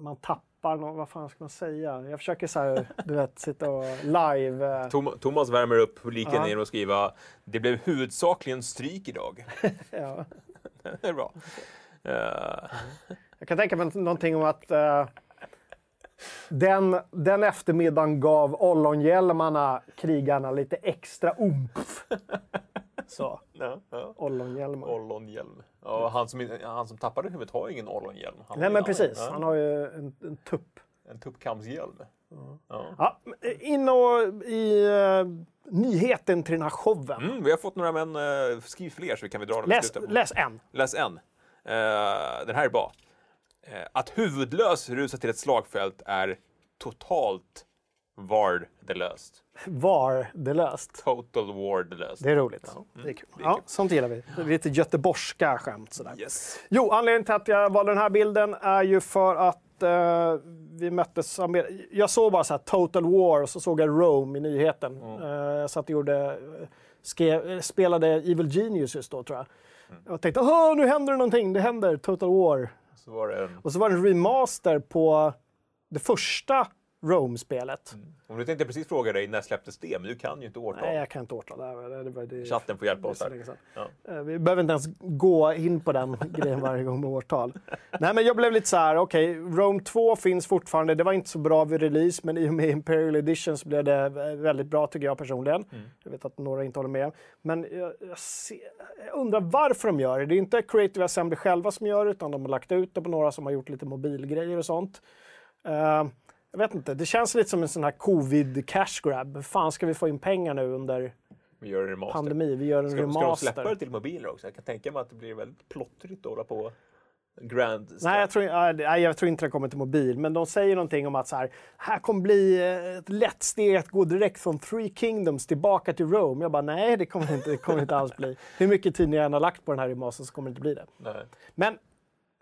man tappar någon, vad fan ska man säga? Jag försöker så här, du vet, sitta och live. Tom, Thomas värmer upp publiken Ja. genom att skriva Det blev huvudsakligen stryk idag. *laughs* *laughs* ja. det är bra. Jag kan tänka mig någonting om att den, den eftermiddagen gav ollonhjälmarna krigarna lite extra umf. *laughs* Så, ja, ja. ollonhjälmar. Ollonhjälm. Ja, han, som, han som tappade huvudet har ju ingen ollonhjälm. Han Nej men precis, ja, han har ju en, en tupp. En tuppkamshjälm. Ja. Ja, eh, in och i uh, nyheten till den här showen. Mm, vi har fått några, men uh, skriv fler så vi kan vi dra dem Läs, läs en. Läs en. Uh, den här är bra. Att huvudlös rusa till ett slagfält är totalt vardelöst. Vardelöst. Total wardelöst. Det är roligt. Ja, mm, Det är kul. det är Ja, kul. sånt gillar vi. Lite göteborgska skämt sådär. Yes. Jo, anledningen till att jag valde den här bilden är ju för att eh, vi möttes... av mer- Jag såg bara så här Total War och så såg jag Rome i nyheten. Mm. Eh, jag satt och gjorde, eh, skrev, eh, spelade Evil Genius just då tror jag. Mm. Jag tänkte Åh, nu händer det någonting, det händer, Total War. Så var det en... Och så var det en remaster på det första Rome-spelet. Om du tänkte precis fråga dig när släpptes det, men du kan ju inte årtal. Nej, jag kan inte årtal. Det, det, det, Chatten får hjälpa oss här. Ja. Eh, Vi behöver inte ens gå in på den *laughs* grejen varje gång med årtal. Nej, men jag blev lite så här, okej, Rome 2 finns fortfarande. Det var inte så bra vid release, men i och med Imperial Edition så blev det väldigt bra tycker jag personligen. Mm. Jag vet att några inte håller med. Men jag, jag, ser, jag undrar varför de gör det. Det är inte Creative Assembly själva som gör det, utan de har lagt ut det på några som har gjort lite mobilgrejer och sånt. Eh, jag vet inte, det känns lite som en sån här covid cash grab. Hur fan ska vi få in pengar nu under Vi gör en remaster. pandemi? Vi gör en Ska, ska de remaster. släppa det till mobiler också? Jag kan tänka mig att det blir väldigt plottrigt att hålla på grand Nej jag, tror, nej, jag tror inte det kommer till mobil, men de säger någonting om att så här, här kommer bli eh, ett lätt steg att gå direkt från Three Kingdoms tillbaka till Rome. Jag bara, nej det kommer inte, det kommer inte alls bli. *laughs* Hur mycket tid ni än har lagt på den här remastern så kommer det inte bli det. Nej. Men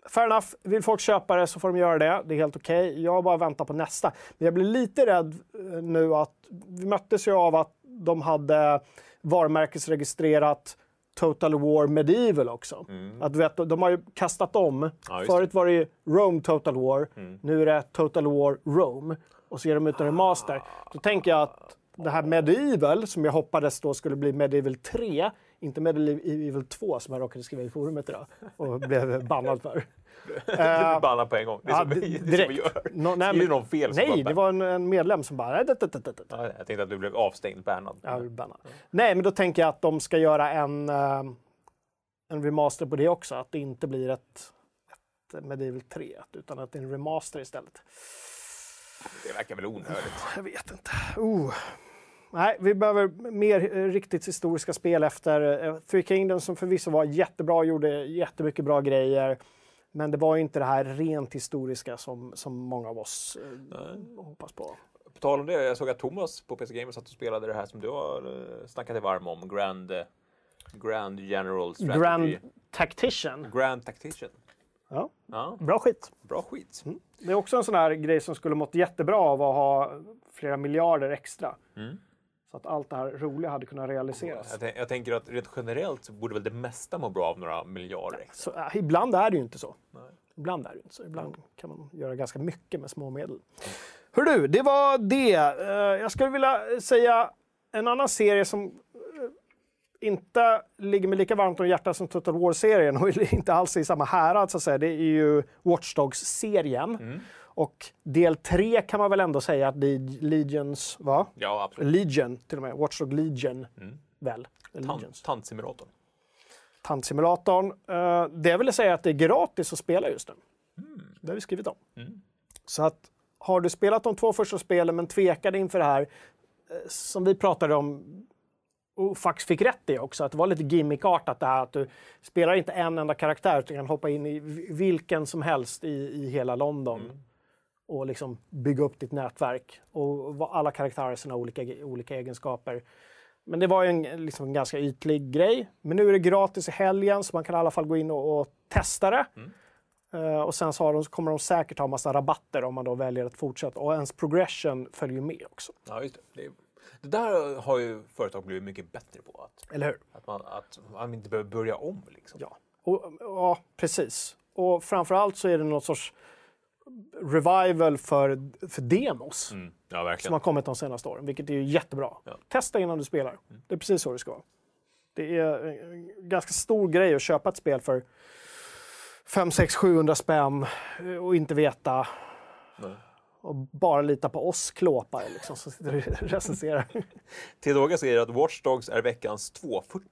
fair enough, vill folk köpa det så får de göra det. Det är helt okej. Jag bara väntar på nästa. Men jag blir lite rädd eh, nu att vi möttes ju av att de hade varumärkesregistrerat Total War Medieval också. Att du vet, de har ju kastat om. Mm. Ja, Förut var det ju Rome Total War, Mm. nu är det Total War Rome. Och så ger de ut en remaster. Då tänker jag att det här Medieval, som jag hoppades då skulle bli Medieval 3, inte Medieval 2 som jag råkade skriva i forumet idag och blev bannad för. *laughs* Du blir bannad på en gång. Det är Ja, som, *laughs* det som gör. Nå- nej, men- någon fel Nej, det var en, en medlem som bara... "Nej, det- det- det- det." Ja, jag tänkte att du blev avstängd, bannad. Ja, bannad. Nej, men då tänker jag att de ska göra en, eh, en remaster på det också. Att det inte blir ett, ett Medieval 3, utan att det är en remaster istället. Det verkar väl onödigt. Jag vet inte. Oh. Nej, vi behöver mer eh, riktigt historiska spel efter eh, Three Kingdoms som förvisso var jättebra och gjorde jättemycket bra grejer. Men det var ju inte det här rent historiska som, som många av oss eh, hoppas på. På tal om det, jag såg att Thomas på PC Gamer satt och spelade det här som du har eh, snackat dig varm om. Grand, eh, Grand General Strategy. Grand Tactician. Grand Tactician. Ja, Ja, bra skit. bra skit. Det är också en sån här grej som skulle mått jättebra av att ha flera miljarder extra. Mm. Så att allt det här roliga hade kunnat realiseras. Jag, jag tänker att rent generellt så borde väl det mesta må bra av några miljarder extra. Så, äh, ibland är det ju inte så. Nej. Ibland är det inte så. Ibland kan man göra ganska mycket med små medel. Hör du, det var det. Eh, jag skulle vilja säga en annan serie som inte ligger mig lika varmt om hjärtat som Total War-serien och *laughs* inte alls i samma härad så att säga. Det är ju Watch Dogs-serien. Och del tre kan man väl ändå säga att Le- Legions, va? Ja, absolut. Legion till och med. Watchdog Legion, väl? Tant, tantsimulatorn. Tantsimulatorn. Uh, det vill säga att det är gratis att spela just nu. Det har vi skrivit om. Så att har du spelat de två första spelen men tvekade inför det här, eh, som vi pratade om och faktiskt fick rätt i också, att det var lite gimmickartat det här att du spelar inte en enda karaktär utan kan hoppa in i vilken som helst i, i hela London och liksom bygga upp ditt nätverk. Och alla karaktärer har sina olika, olika egenskaper. Men det var ju en, liksom en ganska ytlig grej. Men nu är det gratis i helgen så man kan i alla fall gå in och, och testa det. Eh, och sen så, de, kommer de säkert ha massa rabatter om man då väljer att fortsätta. Och ens progression följer med också. Ja, just det. det. Det där har ju företag blivit mycket bättre på. Att, Eller hur? att, man, att man inte behöver börja om. Liksom. Ja, och, ja precis. Och framförallt så är det någon sorts revival för, för demos Mm. Ja, som har kommit de senaste åren, vilket är ju jättebra. Ja. Testa innan du spelar. Det är precis så det ska vara. Det är en ganska stor grej att köpa ett spel för 5, 6, 700 spänn eh, och inte veta Nej. Och bara lita på oss klåpare liksom, som sitter och recenserar. *laughs* Tedoga säger att Watch Dogs är veckans 240.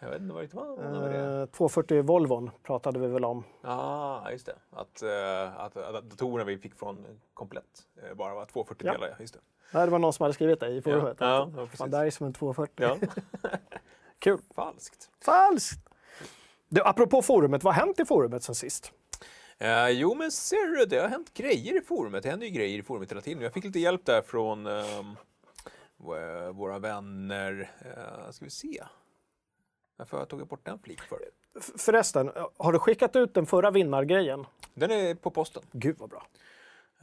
Jag vet inte vad det var. Eh, 240 Volvon pratade vi väl om. Ja, just det. Att, eh, att, att datorerna vi fick från komplett eh, bara var 240 Ja. delar. Ja. Just det. Nej, det var någon som hade skrivit det i forumet. Ja, Att, ja, precis. det här är som en 240. Ja. *laughs* Kul. Falskt. Falskt! Du, apropå forumet, vad har hänt i forumet sen sist? Eh, jo, men ser du, det har hänt grejer i forumet. Det händer ju grejer i forumet hela tiden. Jag fick lite hjälp där från ehm, våra- vänner. Uh, ska vi se. Varför jag tagit bort den flik för? Förresten, har du skickat ut den förra vinnargrejen? Den är på posten. Gud vad bra.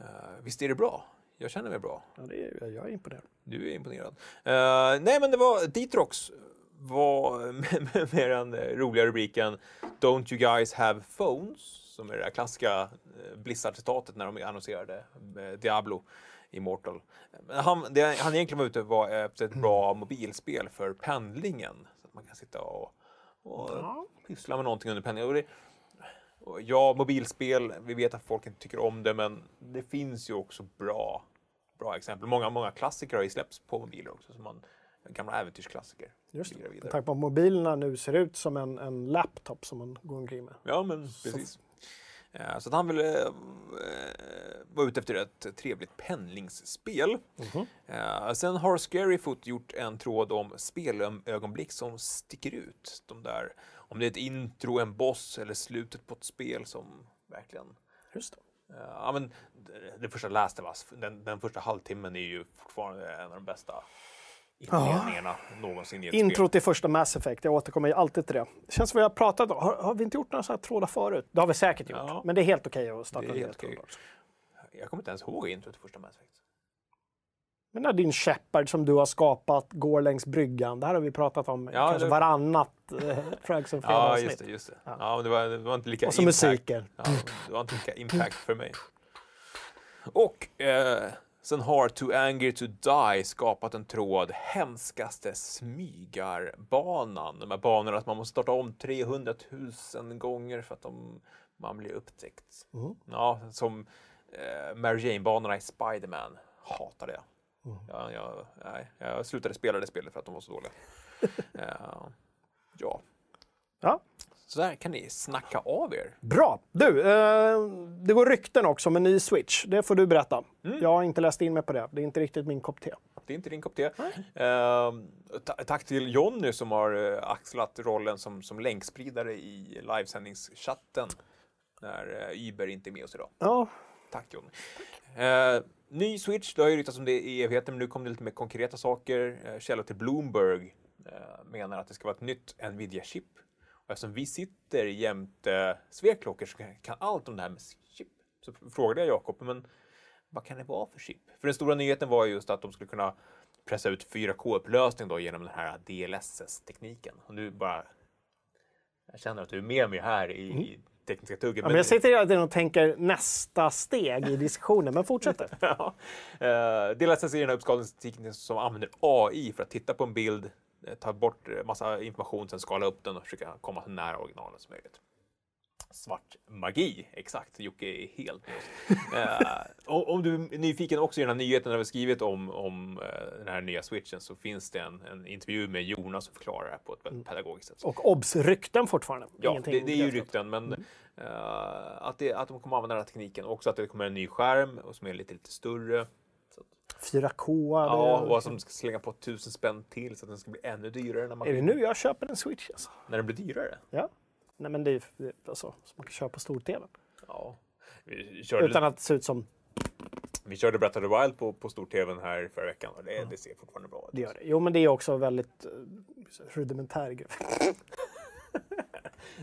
Uh, visst är det bra? Jag känner mig bra. Ja, det är, jag är imponerad. Du är imponerad. Eh, nej, men det var Detrox var *laughs* med, med, med den eh, roliga rubriken Don't you guys have phones? Som är det där klassiska eh, Blizzard-citatet när de annonserade eh, Diablo Immortal. Han, det han egentligen var ute var efter ett bra mobilspel för pendlingen. Så att man kan sitta och, och Ja. pyssla med någonting under pendlingen. Och det, och ja, mobilspel, vi vet att folk inte tycker om det, men det finns ju också bra, bra exempel. Många, många klassiker har ju släppts på mobiler också, som man, gamla äventyrsklassiker. Just det. Med tanke på att mobilerna nu ser ut som en, en laptop som man går omkring med. Ja, men precis. Eh, Så att han ville eh, vara ute efter ett trevligt pendlingsspel. Eh, Sen har Scaryfoot gjort en tråd om spelögonblick som sticker ut. De där, om det är ett intro, en boss eller slutet på ett spel som verkligen Just det. Eh, Ja, men det- det första Last of Us, den, den första halvtimmen är ju fortfarande en av de bästa inledningarna någonsin i ett Intro till första Mass Effect, jag återkommer ju alltid till det. Det känns som vi har pratat om, har, har vi inte gjort några sådana här trådar förut? Det har vi säkert gjort, Ja. men det är helt okej att starta Det är helt också. Jag kommer inte ens ihåg introt till första Mass Effect. Men när din Shepard som du har skapat går längs bryggan, det här har vi pratat om Ja, kanske det- varannat eh, Frags and *laughs* Ja, just det. Just det. Ja. men det, var, det var inte lika Och så impact. musiken. Ja, det var inte lika impact för mig. Och eh, sen har To Anger To Die skapat en tråd Hemskaste smygarbanan. De här banorna att man måste starta om 300 000 gånger för att de, man blir upptäckt. Mm. Ja, som eh, Mary Jane-banorna i Spider-Man. Hatar det. Mm. Ja, jag, nej, jag slutade spela det spelet för att de var så dåliga. *laughs* Eh, ja, Ja, så där kan ni snacka av er. bra. Du, eh, det går rykten också om en ny Switch. Det får du berätta. Mm. Jag har inte läst in mig på det. Det är inte riktigt min kopp te. Det är inte din kopp te. Ta- tack till Jonny som har eh, axlat rollen som, som länkspridare i livesändningschatten när eh, Uber inte är med oss idag. Ja, Tack Jonny. Eh, ny Switch, det har ju ryktats om det i evigheter, men nu kom det lite mer konkreta saker. Uh, källor till Bloomberg eh, menar att det ska vara ett nytt Nvidia-chip. Och eftersom vi sitter jämte Sveklocker så kan- allt om det här med chip. Så frågade jag Jakob, men vad kan det vara för chip? För den stora nyheten var just att de skulle kunna pressa ut 4K-upplösning då genom den här DLSS-tekniken. Och nu bara... Jag känner att du är med mig här i, i tekniska tugget. ja men jag sitter hela tiden och tänker nästa steg i diskussionen, men fortsätter. *laughs* Ja. Uh, DLSS är den här uppskalningstekniken som använder AI för att titta på en bild, eh, ta bort eh, massa information, sen skala upp den och försöka komma så nära originalet som möjligt. Svart magi, exakt. Jocke är helt. *laughs* Eh, om, du är nyfiken också i den här nyheten när vi skrivit om, om eh, den här nya switchen så finns det en, en intervju med Jonas som förklarar det här på ett väldigt pedagogiskt sätt. Och obs, rykten fortfarande. Ja, det, det är ju rykten, men eh, att, det, att de kommer använda den här tekniken. Också att det kommer en ny skärm och som är lite, lite större. 4K. Ja, och de ska slänga på tusen spänn till så att den ska bli ännu dyrare när, man, Är det nu jag köper en Switch? Alltså? när den blir dyrare. Ja. Nej, men det är alltså, som man kan köpa på stor-tv. Ja. Vi körde, Utan att det ser ut som vi körde Breath of the Wild på, på stor-tvn här förra veckan och det, det ser fortfarande bra ut. det gör det. Jo, men det är också väldigt uh, rudimentär. *laughs*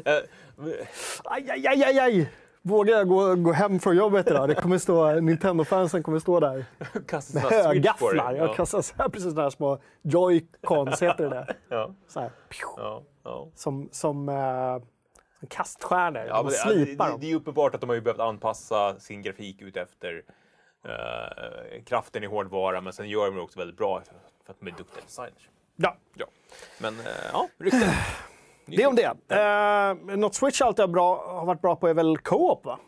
Eh, men- Aj, aj, aj, aj, aj! Vågar jag gå, gå hem från jobbet idag? Det kommer stå, Nintendo-fansen kommer stå där med högafflar. Jag Ja. kastar så här, precis sådana här små joy-cons, heter det där. Ja, Så här, ja, ja. som, som, uh, som kaststjärnor. Ja, man det, slipar det, dem. det är uppenbart att de har ju behövt anpassa sin grafik ut efter eh, kraften i hårdvara, men sen gör de det också väldigt bra för, för att de är duktiga designers. Ja, Ja. Men eh, ja, rykten. Det är om det. Uh, något Switch alltid har, bra, har varit bra på är väl co-op, va?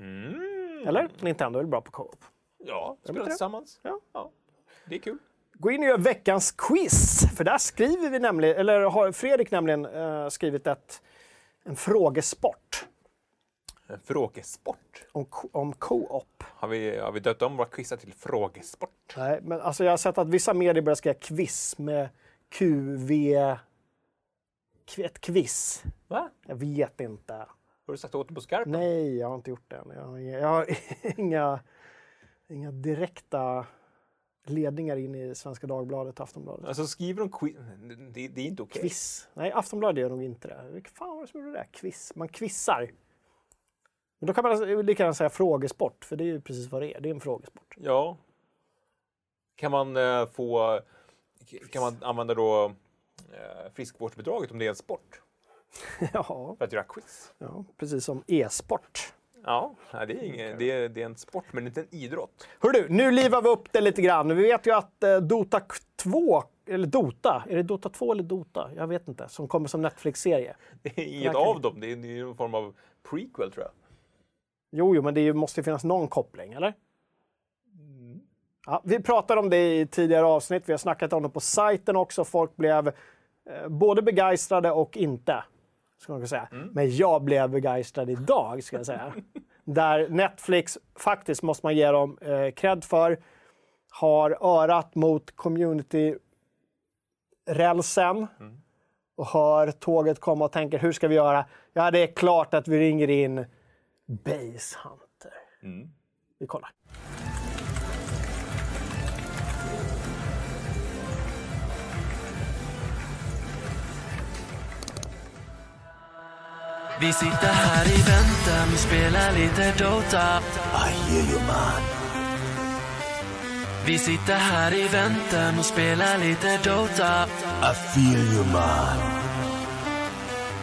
Mm. Eller? Nintendo är väl bra på co-op. Ja, spela inte det? tillsammans. Ja. ja. Det är kul. gå in och gör veckans quiz. För där skriver vi nämligen, eller har Fredrik nämligen eh, skrivit ett, en frågesport En frågesport. om, om co-op. Har vi, har vi döpt om våra quizar till frågesport? Nej, men alltså jag har sett att vissa medier börjar skriva quiz med QV... Ett quiz. Va? Jag vet inte. Har du sagt åt det på skarpen? Nej, jag har inte gjort det än. Jag har inga, jag har *laughs* inga, inga direkta ledningar in i Svenska Dagbladet och Aftonbladet. Alltså skriver de quiz? Det, det är inte okej. Quiz. Nej, Aftonbladet gör nog inte det. Vilka fan var det som gjorde det? Quiz. Man quizar. Men då kan man alltså lika gärna säga frågesport, för det är ju precis vad det är. Det är en frågesport. Ja. Kan man eh, få... Kan man använda då eh, friskvårdsbidraget om det är en sport? *laughs* ja, För att göra quiz? ja, precis som e-sport. Ja, det är, ingen, det, är, det är en sport men inte en idrott. Hör du, nu livar vi upp det lite grann. Vi vet ju att eh, Dota 2, eller Dota, är det Dota 2 eller Dota? Jag vet inte. Som kommer som Netflix-serie. Det *laughs* är inget Verkligen. av dem. Det är, det är en form av prequel tror jag. Jo, jo, men det måste ju finnas någon koppling, eller? Ja, vi pratade om det i tidigare avsnitt. Vi har snackat om det på sajten också. Folk blev eh, både begeistrade och inte. Ska man säga. Men jag blev begeistrad idag, ska jag säga. *laughs* Där Netflix, faktiskt måste man ge dem eh, cred för, har örat mot community-rälsen och hör tåget komma och tänker hur ska vi göra? Ja, det är klart att vi ringer in Base Hunter. Vi kollar. Vi sitter här i väntan och spelar lite Dota. I hear you man. Vi sitter här i väntan och spelar lite Dota. I feel you man.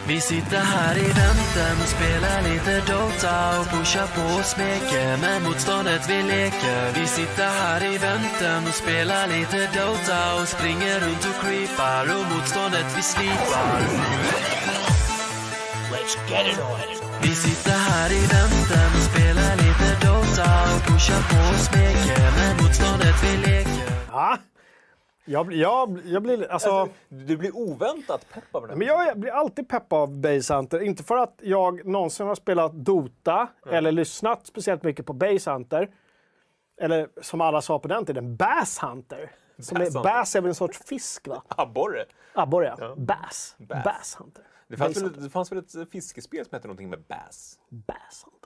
Vi sitter här i väntan och spelar lite Dota och pushar på och smeker med motståndet vi leker. Vi sitter här i väntan och spelar lite Dota och springer runt och creepar och motståndet vi slipar. Vi sitter här i väntan och spelar lite Dota och pushar på och smeker med motståndet vi leker. Ja. Jag, jag, jag blir... Alltså, Du blir oväntat pepp av den. men jag blir alltid pepp av Base Hunter. Inte för att jag någonsin har spelat Dota eller lyssnat speciellt mycket på Base Hunter. Eller som alla sa på den tiden, Bass Hunter. Som Bass är, bass är väl en sorts fisk, va? *laughs* Abborre. Abborre, ja. Bass. Bass. Bass Hunter. Det fanns, väl, Hunter. det fanns väl ett fiskespel som hette någonting med bass? Bass Hunter.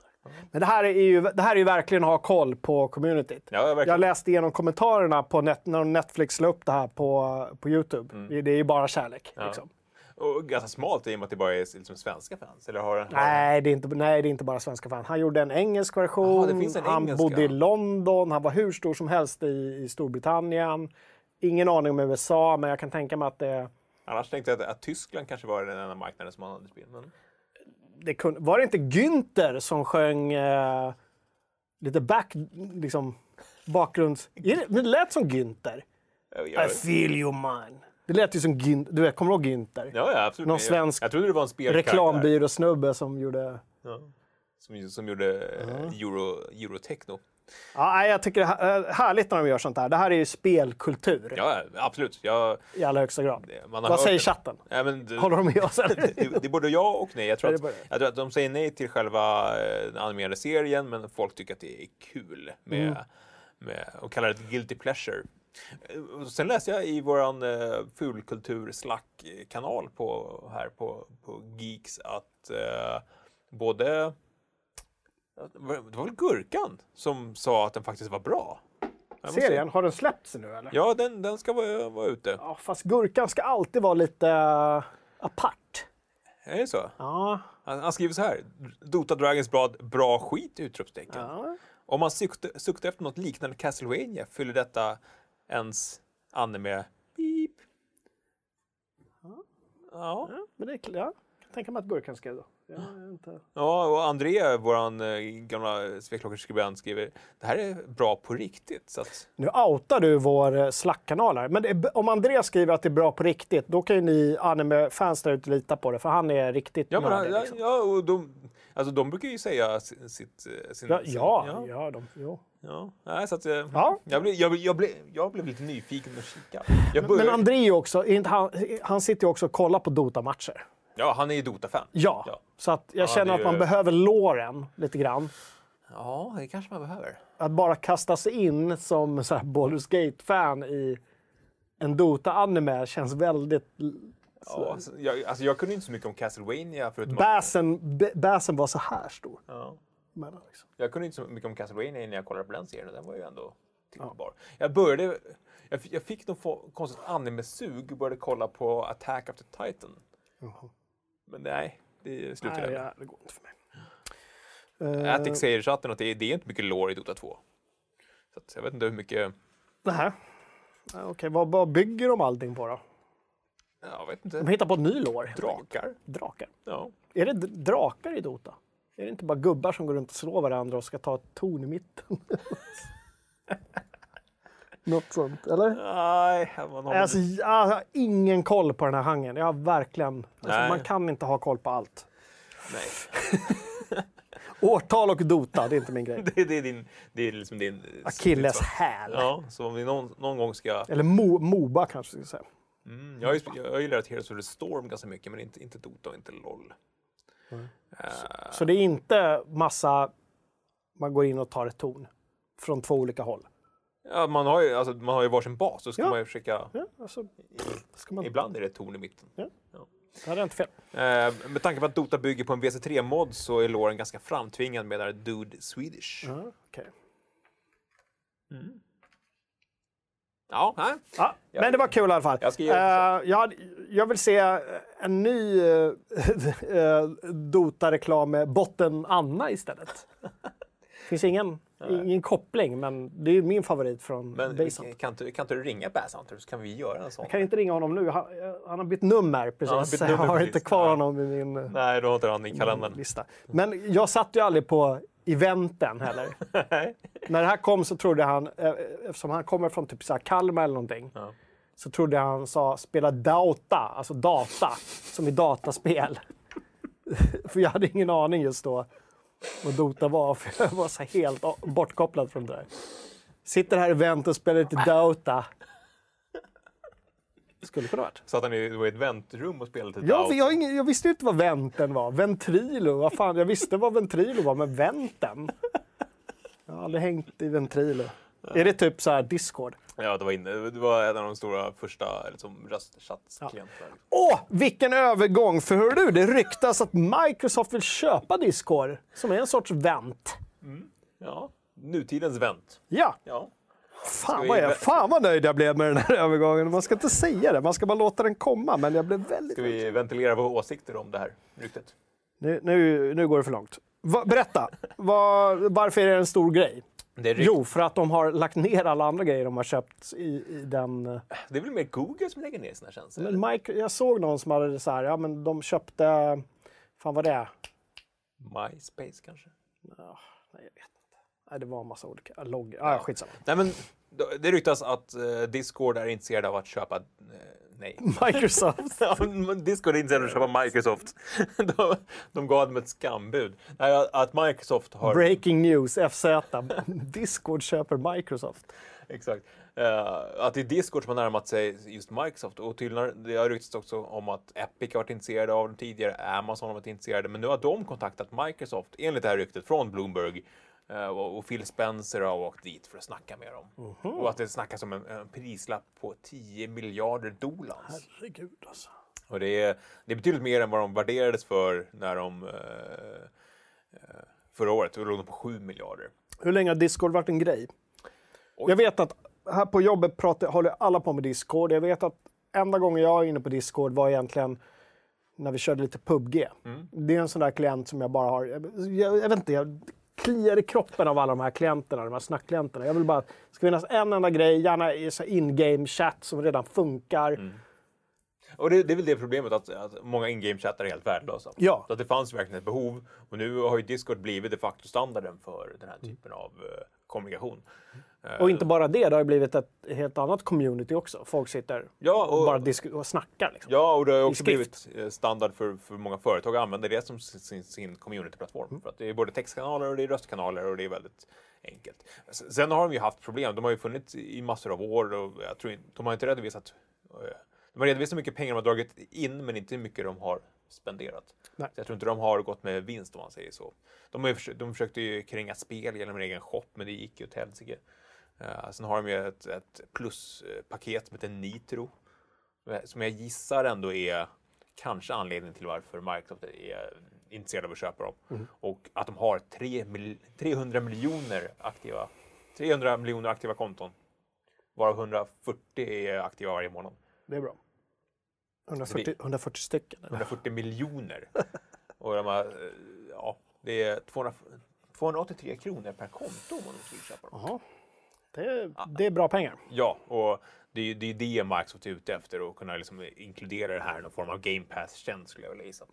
Men det här är ju, det här är ju verkligen att ha koll på communityt. Ja, verkligen. Jag läste igenom kommentarerna på net, när Netflix la upp det här på, på Youtube. Mm. Det är ju bara kärlek. Liksom. Och ganska smalt i och med att det bara är liksom svenska fans. Eller har, har... Nej, det är inte, nej, det är inte bara svenska fan. Han gjorde en engelsk version. Finns en han engelska. bodde i London. Han var hur stor som helst i, i Storbritannien. Ingen aning om USA, men jag kan tänka mig att det, Annars tänkte jag att, att Tyskland kanske var den enda marknaden som han hade spel. Men... det kunde, Var det inte Günther som sjöng eh, lite back, liksom, bakgrunds... Det, det lät som Günther. I feel you man. Det lät ju som Günther. Du vet, kommer du ihåg Günther? ja, ja, absolut. Någon svensk jag, trodde det var en Reklambyrå-snubbe som gjorde... som, som gjorde eh, euro, eurotechno. Ja, jag tycker det är här- härligt när de gör sånt här. Det här är ju spelkultur Ja, absolut. Jag, i allra högsta grad. man har Vad hört säger chatten? Ja, men, det, Håller de med oss? *laughs* det, det är både ja och nej. Jag tror, Ja, att, jag tror att de säger nej till själva eh, den animerade serien, men folk tycker att det är kul med, Mm. med och kallar det guilty pleasure. Eh, Sen läste jag i våran eh, fulkultur Slack-kanal på, här på, på Geeks att eh, både det var väl Gurkan som sa att den faktiskt var bra. Jag måste- Serien, har den släppts nu eller? Ja, den, den ska vara, vara ute. Ja, fast Gurkan ska alltid vara lite uh, apart. Är det så? Ja, Han, han skriver så här. Dota Dragons blad, bra skit! Utropstecken. ja. Om man suktar efter något liknande Castlevania fyller detta ens anime beep. Ja. men det är ja. Jag tänka mig att Gurkan skrev då. Inte... ja, och André, våran eh, gamla Sveklockor-skribent, skriver det här är bra på riktigt. Så att, Nu outar du vår eh, Slack-kanal här. Men det om Andreas skriver att det är bra på riktigt, då kan ju ni anime-fans där ute lita på det, för han är riktigt ja, men, nördig, ja, liksom. ja, och de, Alltså de brukar ju säga si- sitt... eh, Sin, Ja, sin, ja, ja. ja, de, jo. ja. Nej, så att, eh, Ja. jag, blev, jag, jag, blev, jag blev lite nyfiken och kika. Jag Men André också, inte han, han sitter ju också och kollar på Dota-matcher. ja, han är ju Dota-fan. Ja. Ja. så att jag Ja, känner att man ju- behöver låren lite grann. Ja, det kanske man behöver. Att bara kasta sig in som så här Baldur's Gate-fan i en Dota-anime känns väldigt... Ja, alltså, jag, alltså, jag kunde inte så mycket om Castlevania förutom att, Basen, b- basen var så här stor. ja, Men, liksom. Jag kunde inte så mycket om Castlevania innan jag kollade på den serien och den var ju ändå tittbar. Jag började... Jag, fick- jag fick någon få- konstigt anime-sug och började kolla på Attack of the Titan. Men nej, det slutade Nej, med. ja, det går inte för mig. Eh, Attic säger i chatten att det är, det är inte mycket lore i Dota 2. Så att, jag vet inte hur mycket... Ja, Okej, vad, vad bygger de allting på då? Jag vet De inte. hittar på ett ny lår. helt enkelt. Drakar? Drakar. Ja. Är det drakar i Dota? Är det inte bara gubbar som går runt och slår varandra och ska ta ett torn i mitten? *laughs* Något sånt, eller? Nej, man har Alltså, jag har ingen koll på den här genren. Jag har verkligen... Alltså, man kan inte ha koll på allt. Nej. *laughs* Årtal och Dota, det är inte min grej. *laughs* Det, det är din... Det är liksom din... Achilles häl. Ja, så om vi någon, någon gång ska... Eller Mo, Moba kanske ska säga. Mm, jag, har ju, jag har ju lärt Heroes of the Storm ganska mycket, men inte, inte Dota och inte LOL. Eh, Så det är inte massa... Man går in och tar ett torn. Från två olika håll. ja, man, har ju, alltså, man har ju varsin bas, så ska Ja. man ju försöka... Ja, alltså, man... Ibland är det ett torn i mitten. Det hade jag inte fel. Eh, med tanke på att Dota bygger på en WC3-mod så är låren ganska framtvingad med Dude Swedish. Ja, okej. Ja, nej. Ja, men det var kul i alla fall. Jag Eh, jag, jag vill se en ny *laughs* uh, Dota-reklam med botten Anna istället. *laughs* finns ingen, ingen koppling, men det är min favorit från Men Basehunter. kan, inte, kan inte du ringa Basshunter så kan vi göra en sån? Jag kan inte ringa honom nu. Han, han har bytt nummer precis. Ja, bytt jag nummer har precis. inte kvar honom i min eh, Nej, du har inte han i kalendern. lista. Men jag satt ju aldrig på eventen heller. *laughs* När det här kom så trodde han, eh, eftersom han kommer från typ så här Kalmar eller någonting, Ja. så trodde jag han sa spela Dauta, alltså data, som i dataspel. *laughs* för jag hade ingen aning just då vad Dota var, för jag var så helt bortkopplad från det där. Sitter här i event och spelar lite Dauta. Skulle kunna varit. Så att han i ett väntrum och spelade till Ja, Dota. jag, jag visste ju inte vad venten var. Ventrilo, vad fan, jag visste vad ventrilo var, men venten? Jag har aldrig hängt i ventrilo. Är det typ så här Discord? Ja, det var, inne, det var en av de stora första liksom, röstchattklienterna. Åh, vilken övergång! För hör du, det ryktas att Microsoft vill köpa Discord, som är en sorts vent. Ja, nutidens vänt. Ja, Ja. fan vad, jag, fan vad nöjd jag blev med den här *laughs* övergången. Man ska inte säga det, man ska bara låta den komma. Men jag blev väldigt... Ska vi ventilera våra åsikter om det här ryktet? Nu, nu, nu går det för långt. Va, berätta, Va, varför är det en stor grej? Jo, för att de har lagt ner alla andra grejer de har köpt i, i den... eh, det är väl mer Google som lägger ner sina tjänster? Men Mike, jag såg någon som hade så här, ja men de köpte... Fan vad det är? MySpace kanske? Nej, jag vet inte. Nej, det var en massa olika logg. Ah, skitsamma. Nej, men det ryktas att eh, Discord är intresserad av att köpa... eh, nej. *laughs* Microsoft. Ja, är intresserad av att köpa Microsoft. *laughs* de, de gav dem ett skambud. Nej, att- Microsoft har... Breaking news, FZ. Discord köper Microsoft. Exakt. Eh, att det är Discord som har närmat sig just Microsoft och tydligen det har ryktats också om att Epic har varit intresserade av dem tidigare, Amazon har varit intresserade, men nu har de kontaktat Microsoft enligt det här ryktet från Bloomberg och och Phil Spencer har åkt dit för att snacka med dem. Och att det snackas om en, en prislapp på 10 miljarder dollar. Herregud alltså. Och det är, det är betydligt mer än vad de värderades för när de eh, eh, förra året, då låg de på 7 miljarder. Hur länge har Discord varit en grej? Oj. Jag vet att här på jobbet pratar, håller alla på med Discord. Jag vet att enda gången jag är inne på Discord var egentligen när vi körde lite PubG. Det är en sån där klient som jag bara har... Jag, jag, jag vet inte, jag kliar i kroppen av alla de här klienterna, de här snackklienterna. Jag vill bara det ska finnas en enda grej, gärna i in-game chat som redan funkar. Och det, det är väl det problemet att, att många in-game-chattar är helt värdelösa. Ja. Så att det fanns verkligen ett behov. Och nu har ju Discord blivit de facto standarden för den här Mm. typen av uh, kommunikation. Och inte bara det, det har blivit ett helt annat community också. Folk sitter Ja, och och, bara disk- och snackar. Liksom. Ja, och det har också blivit eh, standard för, för många företag att använda det som sin, sin communityplattform. För att det är både textkanaler och det är röstkanaler och det är väldigt enkelt. Sen har de ju haft problem. De har ju funnits i massor av år och jag tror inte, de har inte redovisat eh, de har redovisat hur mycket pengar de har dragit in men inte hur mycket de har spenderat. Nej. Så jag tror inte de har gått med vinst om man säger så. De, har de försökte ju kränga spel genom en egen shop men det gick ju åt helsike. Uh, sen har de ju ett, ett pluspaket som heter Nitro. eh, Som jag gissar ändå är kanske anledningen till varför Microsoft är intresserade av att köpa dem. Mm. Och att de har 3 mil, 300 miljoner aktiva 300 miljoner aktiva konton. Varav 140 är aktiva varje månad. Det är bra. 140, 140 stycken. eller? 140 miljoner. Och de har, eh, ja, det är 200, 283 kronor per konto om man skulle köpa dem. Jaha. Det, det är bra pengar. Ja, och det är ju det, är det Microsoft är ute efter att kunna liksom inkludera det här i någon form av Game Pass-tjänst skulle jag vilja gissa.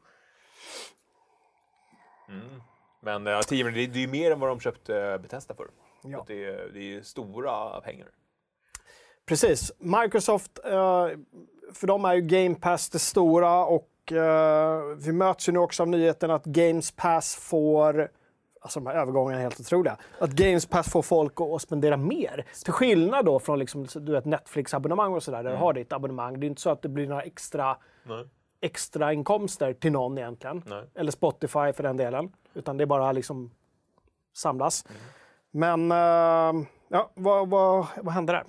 Mm. Men ja, 10 miljoner, det, är ju mer än vad de köpte Bethesda för. Ja. Det, är- det är ju stora pengar. Precis. Microsoft, eh, för dem är ju Game Pass det stora och eh, vi möts ju nu också av nyheten att Games Pass får Alltså de här övergångarna är helt otroliga. Att Games Pass får folk att spendera mer. Till skillnad då från liksom, du vet, Netflix-abonnemang och sådär, där du har ditt abonnemang. Det är inte så att det blir några extra, Nej. extra inkomster till någon egentligen. Nej. Eller Spotify för den delen. Utan det är bara liksom samlas. Men eh, ja, vad, vad, vad hände där?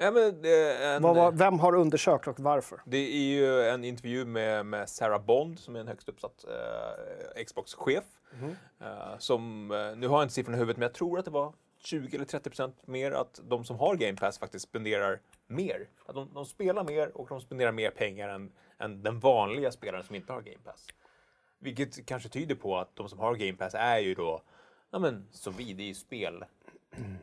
Ja, men en, var- vem har undersökt och varför? det är ju en intervju med, med Sarah Bond som är en högst uppsatt eh, Xbox-chef. Eh, som, eh, nu har jag inte siffrorna i huvudet, men jag tror att det var 20 eller 30 procent mer att de som har Game Pass faktiskt spenderar mer. Att de, de spelar mer och de spenderar mer pengar än, än den vanliga spelaren som inte har Game Pass. Vilket kanske tyder på att de som har Game Pass är ju då, ja men som vi, det är ju spel,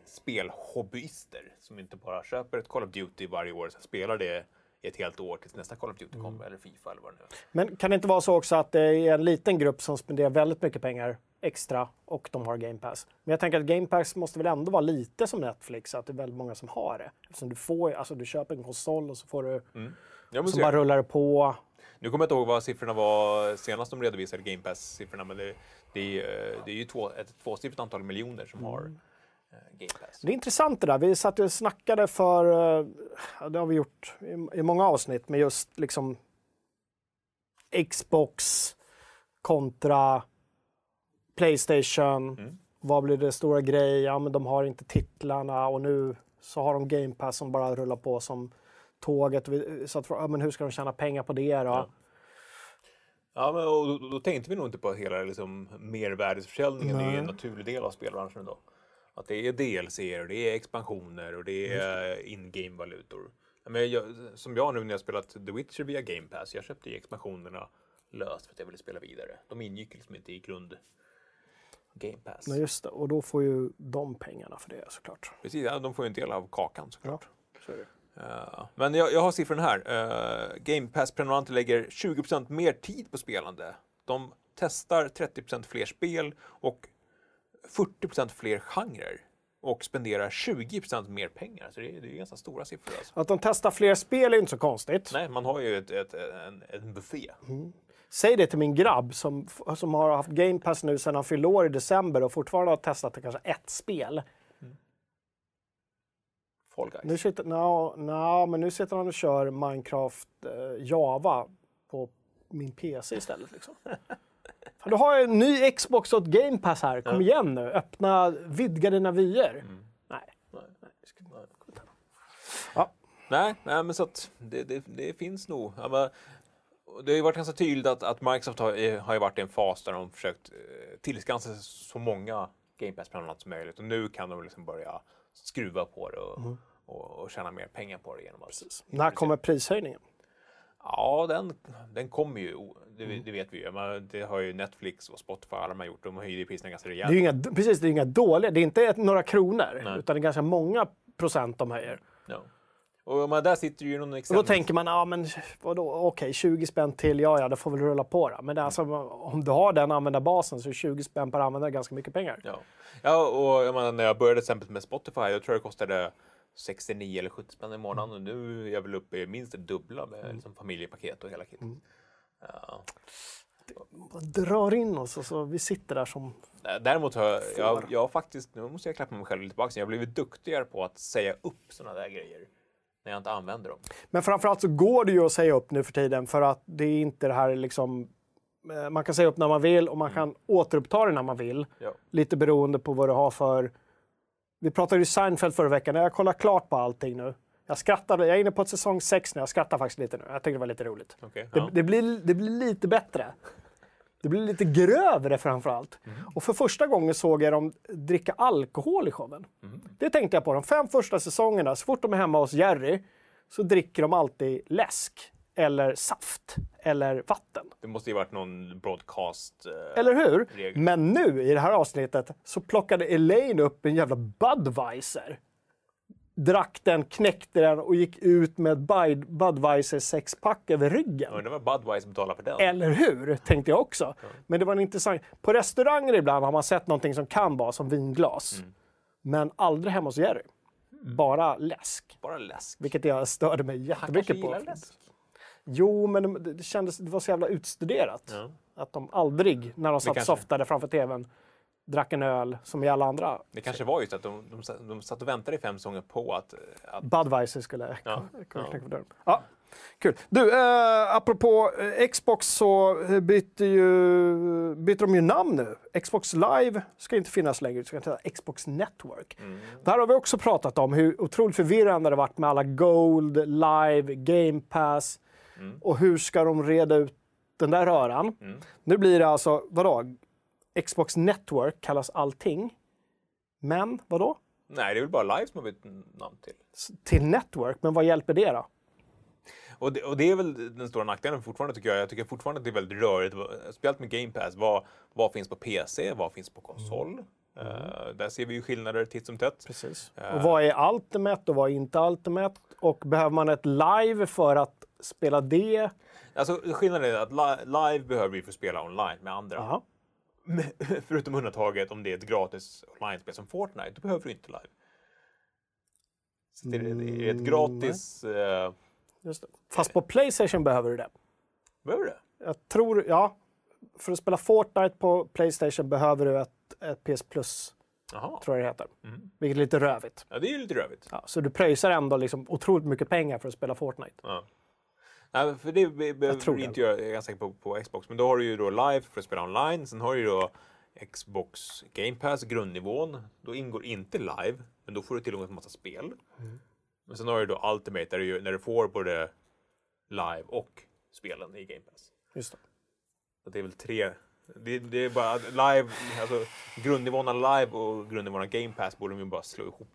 spelhobbyister som inte bara köper ett Call of Duty varje år och sen spelar det i ett helt år tills nästa Call of Duty kommer, eller Fifa eller vad det nu är. Men kan det inte vara så också att det är en liten grupp som spenderar väldigt mycket pengar extra och de har Game Pass? Men jag tänker att Game Pass måste väl ändå vara lite som Netflix, att det är väldigt många som har det. Eftersom du, får, alltså du köper en konsol och så får du, Ja, men så så- bara rullar det på. Nu kommer jag inte ihåg vad siffrorna var senast de redovisade Game Pass-siffrorna, men det, det, är, ju- det är ju två, ett tvåsiffrigt antal miljoner som har eh, Game Pass. Det är intressant det där. Vi satt och snackade för, eh, det har vi gjort i, många avsnitt, med just liksom Xbox kontra Playstation. Mm. Vad blir det stora grejen? Ja, men de har inte titlarna och nu så har de Game Pass som bara rullar på som tåget. Så att, ja, men hur ska de tjäna pengar på det då? Ja. Ja, men och då, då tänkte vi nog inte på hela liksom, mervärdesförsäljningen är ju en naturlig del av spelbranschen idag. Att det är DLC och det är expansioner och det är in-game-valutor. Ja, men jag, som jag nu när jag spelat The Witcher via Game Pass, jag köpte ju expansionerna löst för att jag ville spela vidare. De ingick liksom inte i grund Game Pass. Nej, just det. Och då får ju de pengarna för det såklart. Precis, ja, de får ju en del av kakan såklart. Så är det. Uh, men jag, jag har siffrorna här. Uh, Game Pass-prenumeranter lägger 20% mer tid på spelande. De testar 30% fler spel och 40% fler genrer. Och spenderar 20% mer pengar. Så det är, det är ganska stora siffror. Alltså. Att de testar fler spel är inte så konstigt. Nej, man har ju ett, ett, en, en buffé. Säg det till min grabb som, som har haft Game Pass nu sedan han fyllde år i december och fortfarande har testat kanske ett spel. Fall Guys. Nu sitter, no, no, men nu sitter han och kör Minecraft eh, Java på min PC istället. Liksom. *laughs* Fan, du har en ny Xbox och ett Game Pass här. Kom igen nu. Öppna, vidga dina vyer. Nej. Nej. Nej, ska- Ja. Nej, nej, men så att det, det, det finns nog. Ja, men, det har ju varit ganska tydligt att, att Microsoft har, eh, har ju varit i en fas där de försökt eh, tillskansa så många Game Pass-prenumeranter som möjligt. Och nu kan de liksom börja skruva på det och, och, och tjäna mer pengar på det genom att... När kommer prishöjningen? Ja, den, den kommer ju. Det, det vet vi ju. Men det har ju Netflix och Spotify alla de har gjort. De höjer ju priserna ganska Det rejält. är ju inga, precis, det är inga dåliga. Det är inte ett, några kronor, Nej. utan det är ganska många procent de höjer. Ja. Och men där sitter ju någon Och exempel. då tänker man, ja men vadå, okej 20 spänn till, ja ja det får väl rulla på då. Men det är alltså, om du har den användarbasen så är 20 spänn per användare ganska mycket pengar. Ja, ja och jag menar, när jag började till exempel med Spotify, jag tror det kostade 69 eller 70 spänn i månaden och nu är jag väl uppe i minst det dubbla med liksom, familjepaket och hela kittet. Ja. Drar in oss och så vi sitter där som... Däremot har jag, jag, jag faktiskt, nu måste jag klappa mig själv lite på axeln, jag har blivit duktigare på att säga upp sådana där grejer när jag inte använder dem. Men framförallt så går det ju att säga upp nu för tiden för att det är inte det här liksom... eh, Man kan säga upp när man vill och man kan återuppta det när man vill. Ja. Lite beroende på vad du har för... Vi pratade ju Seinfeld förra veckan. Jag kollar klart på allting nu. Jag skrattade. Jag är inne på säsong 6 nu. Jag skrattar faktiskt lite nu. Jag tyckte det var lite roligt. Det, ja. det, blir, det blir lite bättre. Det blir lite grövre framför allt. Mm. Och för första gången såg jag dem dricka alkohol i showen. Mm. Det tänkte jag på. De fem första säsongerna, så fort de är hemma hos Jerry, så dricker de alltid läsk. Eller saft. Eller vatten. Det måste ju varit någon broadcast. Eh, Eller hur? regel. Men nu i det här avsnittet så plockade Elaine upp en jävla Budweiser. Drack den, knäckte den och gick ut med ett Bud- Budweiser sexpack över ryggen. Undrar vad Budweiser betalar för den. Eller hur? Tänkte jag också. Men det var en intressant... På restauranger ibland har man sett någonting som kan vara som vinglas. Mm. Men aldrig hemma hos Jerry. Bara läsk. Bara läsk. Vilket jag störde mig jättemycket på. läsk. Jo, men det, det kändes, det var så jävla utstuderat. Ja. Att de aldrig, när de satt softade framför tvn, drack en öl som i alla andra. Det kanske var just att de, de, de satt och väntade i fem säsonger på att, att Budweiser skulle Ja, kunna ja. på dörren. Ja, kul. Du, eh, apropå eh, Xbox så eh, byter, ju, byter de ju namn nu. Xbox Live ska inte finnas längre, det ska heta Xbox Network. Mm. Där har vi också pratat om hur otroligt förvirrande det varit med alla Gold, Live, Game Pass Mm. och hur ska de reda ut den där röran. Nu blir det alltså, vadå? Xbox Network kallas allting. Men vadå? Nej, det är väl bara Live som har bytt namn till. Till Network, men vad hjälper det då? Och det, och det är väl den stora nackdelen fortfarande tycker jag. Jag tycker fortfarande att det är väldigt rörigt. Speciellt med Game Pass. Vad, vad finns på PC? Vad finns på konsol? Eh, där ser vi ju skillnader titt som tätt. Precis. Eh. Och vad är Ultimate och vad är inte Ultimate? Och behöver man ett live för att spela det? Alltså skillnaden är att li- live behöver vi för att spela online med andra. Men- *laughs* Förutom undantaget om det är ett gratis online-spel som Fortnite, då behöver du inte live. Så det är, det är ett gratis... eh, Just det. Fast på Playstation behöver du det. behöver du det? Jag tror, ja. För att spela Fortnite på Playstation behöver du ett, ett PS Plus, Jaha. tror jag det heter. Mm. Vilket är lite rövigt. Ja, det är ju lite rövigt. Ja, så du pröjsar ändå liksom otroligt mycket pengar för att spela Fortnite. Ja. Nej, för det be- behöver tror du inte göra, jag är ganska säker på, på Xbox. Men då har du ju då live för att spela online. Sen har du ju då Xbox Game Pass, grundnivån. Då ingår inte live, men då får du tillgång till en massa spel. Mm. Men sen har du då Ultimate där du, när du får både live och spelen i Game Pass. Just det. Så det är väl tre. Det, det är bara live, alltså grundnivån av live och grundnivån av Game Pass borde de ju bara slå ihop.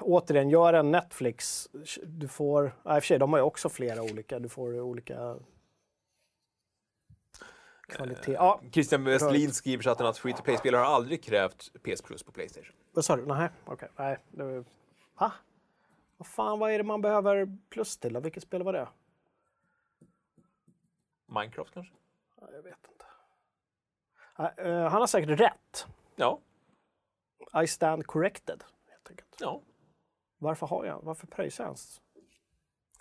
Återigen, gör en Netflix. Du får, ja, i och för sig, de har ju också flera olika. Du får olika kvalitet. Ja, Christian Westlin skriver chatten att Free to Play-spelare har aldrig krävt PS Plus på Playstation. vad sa du? Nej, okej. Nej, det var... Vad fan, vad är det man behöver plus till? Vilket spel var det? Minecraft kanske? Ja, Jag vet inte. Nej, eh, han har säkert rätt. Ja. I stand corrected. Helt enkelt. Ja. Varför har jag? Varför pröjsar jag ens?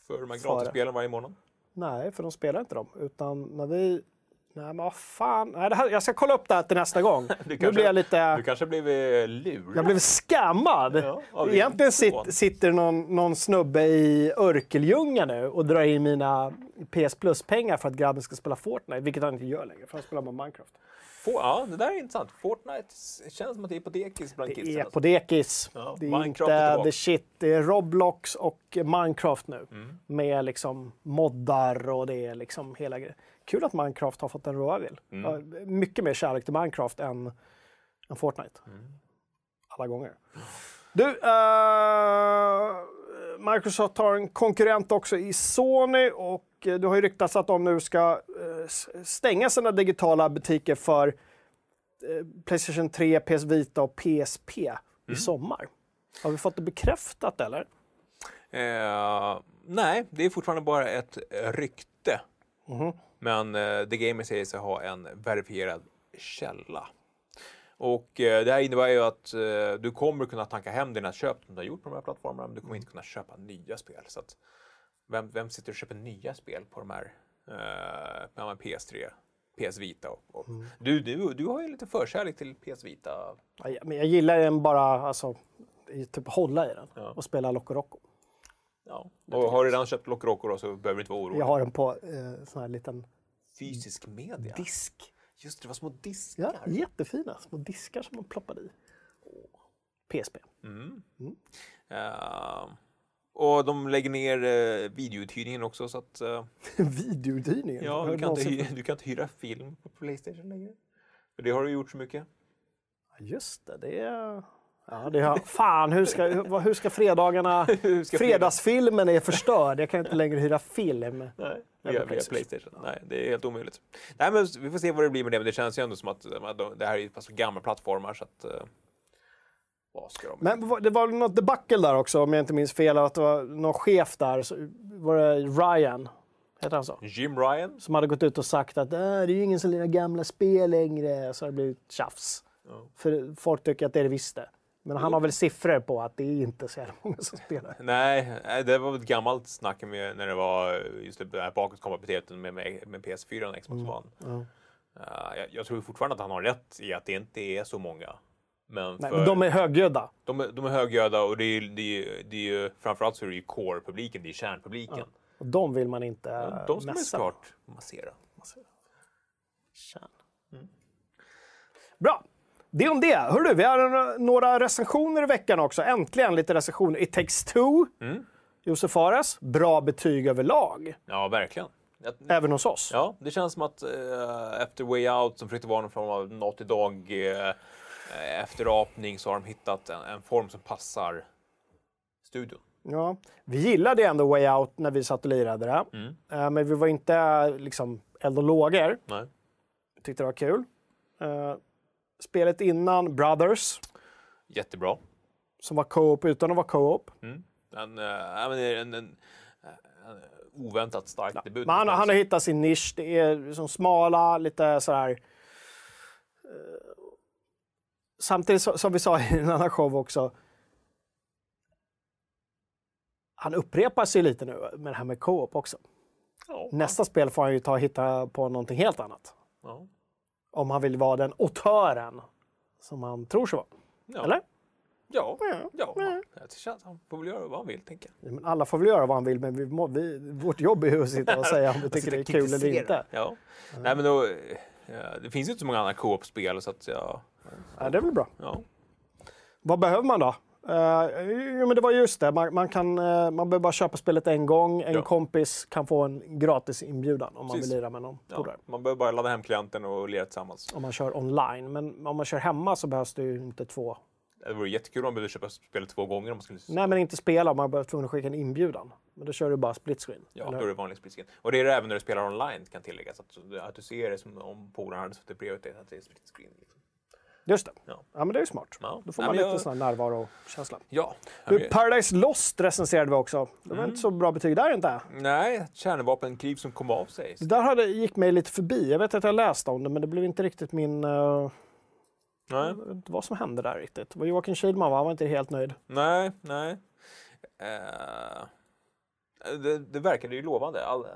För de här gratisspelen varje månad. Nej, för de spelar inte dem. Utan när vi... Nej, men vad fan. Nej, det här, jag ska kolla upp det här till nästa gång. *laughs* nu kanske- blir jag lite... Du kanske blivit lurad? Jag blev skammad. Ja, Egentligen sit, sitter någon, någon snubbe i Örkeljunga nu och drar in mina PS Plus-pengar för att grabben ska spela Fortnite, vilket han inte gör längre, för han spelar bara Minecraft. Få- Ja, det där är intressant. Fortnite känns som att det är på dekis bland Det kidsen. är alltså. på dekis. Ja, det är Minecraft är inte the shit. Det är Roblox och Minecraft nu. Mm. Med liksom moddar och det är liksom hela grejen. Kul att Minecraft har fått en råvill. Mm. Mycket mer kärlek till Minecraft än, än Fortnite. Mm. Alla gånger. Du, eh, Microsoft har en konkurrent också i Sony och det har ju ryktats att de nu ska eh, stänga sina digitala butiker för eh, Playstation 3, PS Vita och PSP Mm. i sommar. Har vi fått det bekräftat eller? Eh, nej, det är fortfarande bara ett rykte. Mhm. Men eh, The Gamer säger sig ha en verifierad källa. Och eh, det här innebär ju att eh, du kommer kunna tanka hem dina köp som du har gjort på de här plattformarna, men du kommer inte kunna köpa nya spel. Så att, vem, vem sitter och köper nya spel på de här eh, ja, men PS3, PS Vita? Och, och. Du, du, du har ju lite förkärlek till PS Vita. Ja, men jag gillar den bara, alltså, typ hålla i den Ja. och spela Loco Roco. Ja. Och har du redan köpt Lock Roco då så behöver du inte vara orolig. Jag har den på eh, sån här liten Fysisk media. disk. Just det, det var små diskar. Ja, jättefina små diskar som man ploppade i. PSP. Mm. Eh, och de lägger ner uh, videouthyrningen också så att uh, *laughs* Videouthyrningen. ja, du, kan inte någonsin- hy- du kan inte hyra film på Playstation längre. För det har du gjort så mycket. Ja, Just det, det är... Ja, det har... Fan, hur ska, hur, hur ska fredagarna... *laughs* Hur ska Fredagsfilmen är förstörd. Jag kan inte längre hyra film. Nej, via, via PlayStation. Nej, det är helt omöjligt. Nej, men vi får se vad det blir med det, men det känns ju ändå som att eh, de- det här är ju pass gamla plattformar så att... eh. Men det var något debacle där också, om jag inte minns fel. Att det var någon chef där, så var det Ryan, heter han så? Jim Ryan? Som hade gått ut och sagt att äh, det är ju ingen som lirar gamla spel längre. Så har det blivit tjafs. Ja. För folk tycker att det är det visst det. Men han har väl siffror på att det är inte så jävla många som spelar. *laughs* Nej, det var ett gammalt snack med när det var just det här bakåtkompatibiliteten med, med, med PS4 och Xbox One. Ja. Eh, jag, jag tror fortfarande att han har rätt i att det inte är så många. Men, Nej, för, men de är högljudda. de, är, de är högljudda och det är, det är, det är ju framförallt så är det ju core-publiken, det är kärnpubliken. Och de vill man inte Ja, de ska man såklart massera. Kärn. Bra. Det om det. Hörru, vi har några- recensioner i veckan också. Äntligen lite recensioner. It takes two. Mm. Josef Fares. Bra betyg överlag. Ja, verkligen. Även hos oss. Ja, det känns som att eh, efter Way Out som försökte vara någon form av Naughty Dog eh, eh, efterapning så har de hittat en, en form som passar studion. Ja. Vi gillade ändå Way Out när vi satt och lirade det. Mm. Eh, Men vi var inte liksom eld och lågor. Nej. Vi tyckte det var kul. Eh, Spelet innan, Brothers, Jättebra. som var co-op utan att vara co-op. Mm. En, ja, en, en, oväntat stark debut. Men han, han har hittat sin nisch. Det är liksom smala, lite så här... Samtidigt så- som vi sa *laughs* i en annan show också. Han upprepar sig lite nu med det här med co-op också. ja, Nästa spel får han ju ta och hitta på någonting helt annat. ja. Om han vill vara den autören som han tror sig vara. Ja. Eller? Ja, Ja. ja. Ja. Jag tycker han får väl göra vad han vill, tänker jag. Men alla får väl göra vad han vill, men vi, må, vi, vårt jobb är ju att sitta och säga om vi *laughs* tycker det är kul eller inte. Ja. Nej, men då, eh, det finns ju inte så många andra co-op-spel så att ja, Ja, det är väl bra. ja. Vad behöver man då? Uh, jo, men det var just det. Man, man, kan, eh, man behöver bara köpa spelet en gång. En Ja. kompis kan få en gratis inbjudan om man Precis. vill lira med någon ja. Man behöver bara ladda hem klienten och lira tillsammans. Om man kör online. Men om man kör hemma så behövs det ju inte två. Det vore jättekul om man behövde köpa spelet två gånger om man skulle... Nej, men inte spela. Man behöver tvungen att skicka en inbjudan. Men då kör du bara split screen. Ja, eller då är det vanlig split screen. Och det är det även när du spelar online kan tilläggas. Att, att du ser det som om polarna hade suttit bredvid dig, att det är split screen. Liksom. Just det. Ja. Ja, men det är ju smart. Ja. Då får man lite jag- sån här närvarokänsla. Ja. Du, Paradise Lost recenserade vi också. Det var Mm. inte så bra betyg där inte. Nej, kärnvapenkrig som kom av sig. Det där hade, gick mig lite förbi. Jag vet att jag läste om det, men det blev inte riktigt min... eh, Nej, Jag vet inte vad som hände där riktigt. Det var Joakim Kihlman va? Han var inte helt nöjd. nej, nej. Eh, det, det verkade ju lovande. All,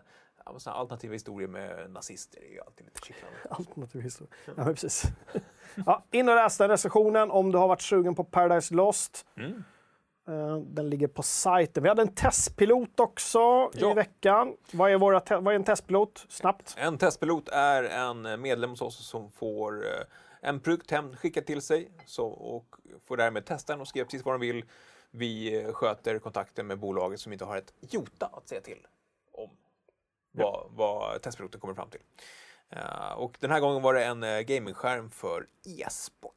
alternativa historier med nazister är ju alltid lite kittlande. *laughs* Alternativ historia. Ja, men precis. Ja, in och läs den recensionen om du har varit sugen på Paradise Lost. Mm. Eh, Den ligger på sajten. Vi hade en testpilot också Ja. i veckan. Vad är, våra vad är en testpilot? Snabbt. En testpilot är en medlem hos oss som får eh, en produkt hem skickad till sig så, och får därmed testa den och skriva precis vad de vill. Vi eh, sköter kontakten med bolaget som inte har ett jota att säga till om vad, vad testpiloten kommer fram till. Eh, och den här gången var det en uh, gamingskärm för e-sport.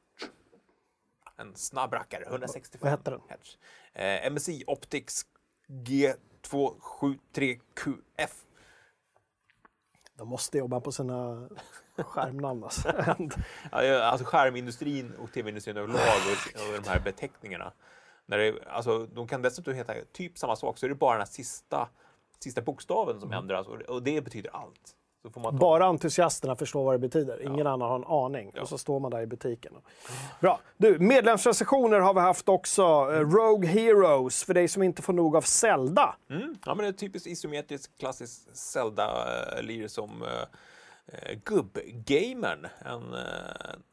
En snabb rackare, 165 Vad hette den? Hz. Eh, MSI Optics G273QF. De måste jobba på sina skärmnamn. *laughs* Alltså. Alltså skärmindustrin och tv-industrin överlag och, och de här beteckningarna. När det, alltså, de kan dessutom heta typ samma sak, så är det bara den här sista, sista bokstaven som ändras och, och det betyder allt. Ta, Bara entusiasterna förstår vad det betyder. Ingen annan har en aning. Och så står man där i butiken. Bra. Du, medlemsrecensioner har vi haft också. Eh, Rogue Heroes, för dig som inte får nog av Zelda. mm, ja, men det är typiskt isometriskt klassiskt Zelda-lir som uh, uh, gubb-gamern, en uh,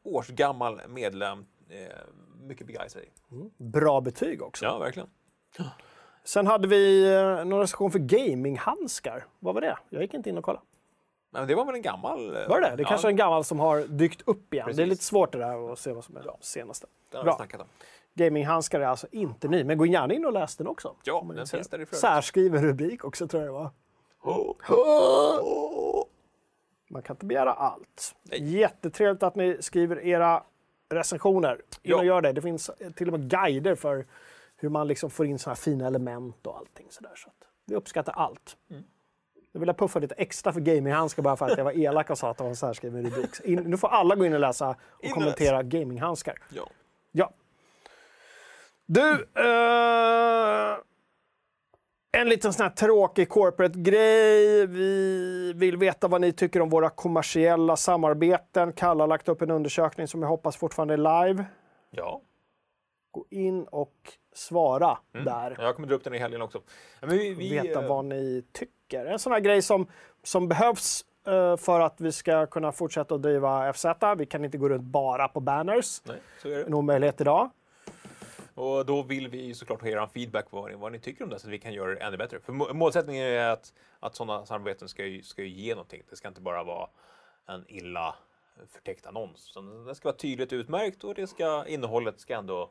årsgammal medlem, uh, mycket begeistrad. Bra betyg också. Ja, verkligen. Sen hade vi eh, någon recension för gaminghandskar. Vad var det? Jag gick inte in och kollade. Men det var väl en gammal... eh, Var det det? Det ja, kanske är en gammal som har dykt upp igen. Det är Precis. lite svårt det där att se vad som är senaste. den Bra. snackat om. Gaminghandskar är alltså inte ny, men gå gärna in och läs den också. Ja, är den finns där i flödet. Särskriven rubrik också tror jag det var. *gasps* Man kan inte begära allt. Nej. Jättetrevligt att ni skriver era recensioner. In Ja. och gör det. Det finns till och med guider för hur man liksom får in såna här fina element och allting sådär. Så vi uppskattar allt. Mm. Nu vill jag puffa lite extra för gaminghandskar bara för att jag var elak och sa att det var en särskriven rubrik. In, nu får alla gå in och läsa och In kommentera gaminghandskar. Ja. Ja. Du, eh, en liten sån här tråkig corporate-grej. Vi vill veta vad ni tycker om våra kommersiella samarbeten. Kalle har lagt upp en undersökning som jag hoppas fortfarande är live. ja. Gå in och svara Mm. där. Jag kommer dra upp den i helgen också. Men vi, vi, veta eh, vad ni tycker. En sån här grej som, som behövs eh, för att vi ska kunna fortsätta att driva FZ. Vi kan inte gå runt bara på banners. Nej, så är det. En omöjlighet idag. Och då vill vi såklart ha er feedback på vad ni, tycker om det så att vi kan göra det ännu bättre. För må- målsättningen är att, att sådana samarbeten ska, ju- ska ju ge någonting. Det ska inte bara vara en illa förtäckt annons. Det ska vara tydligt utmärkt och det ska, innehållet ska ändå,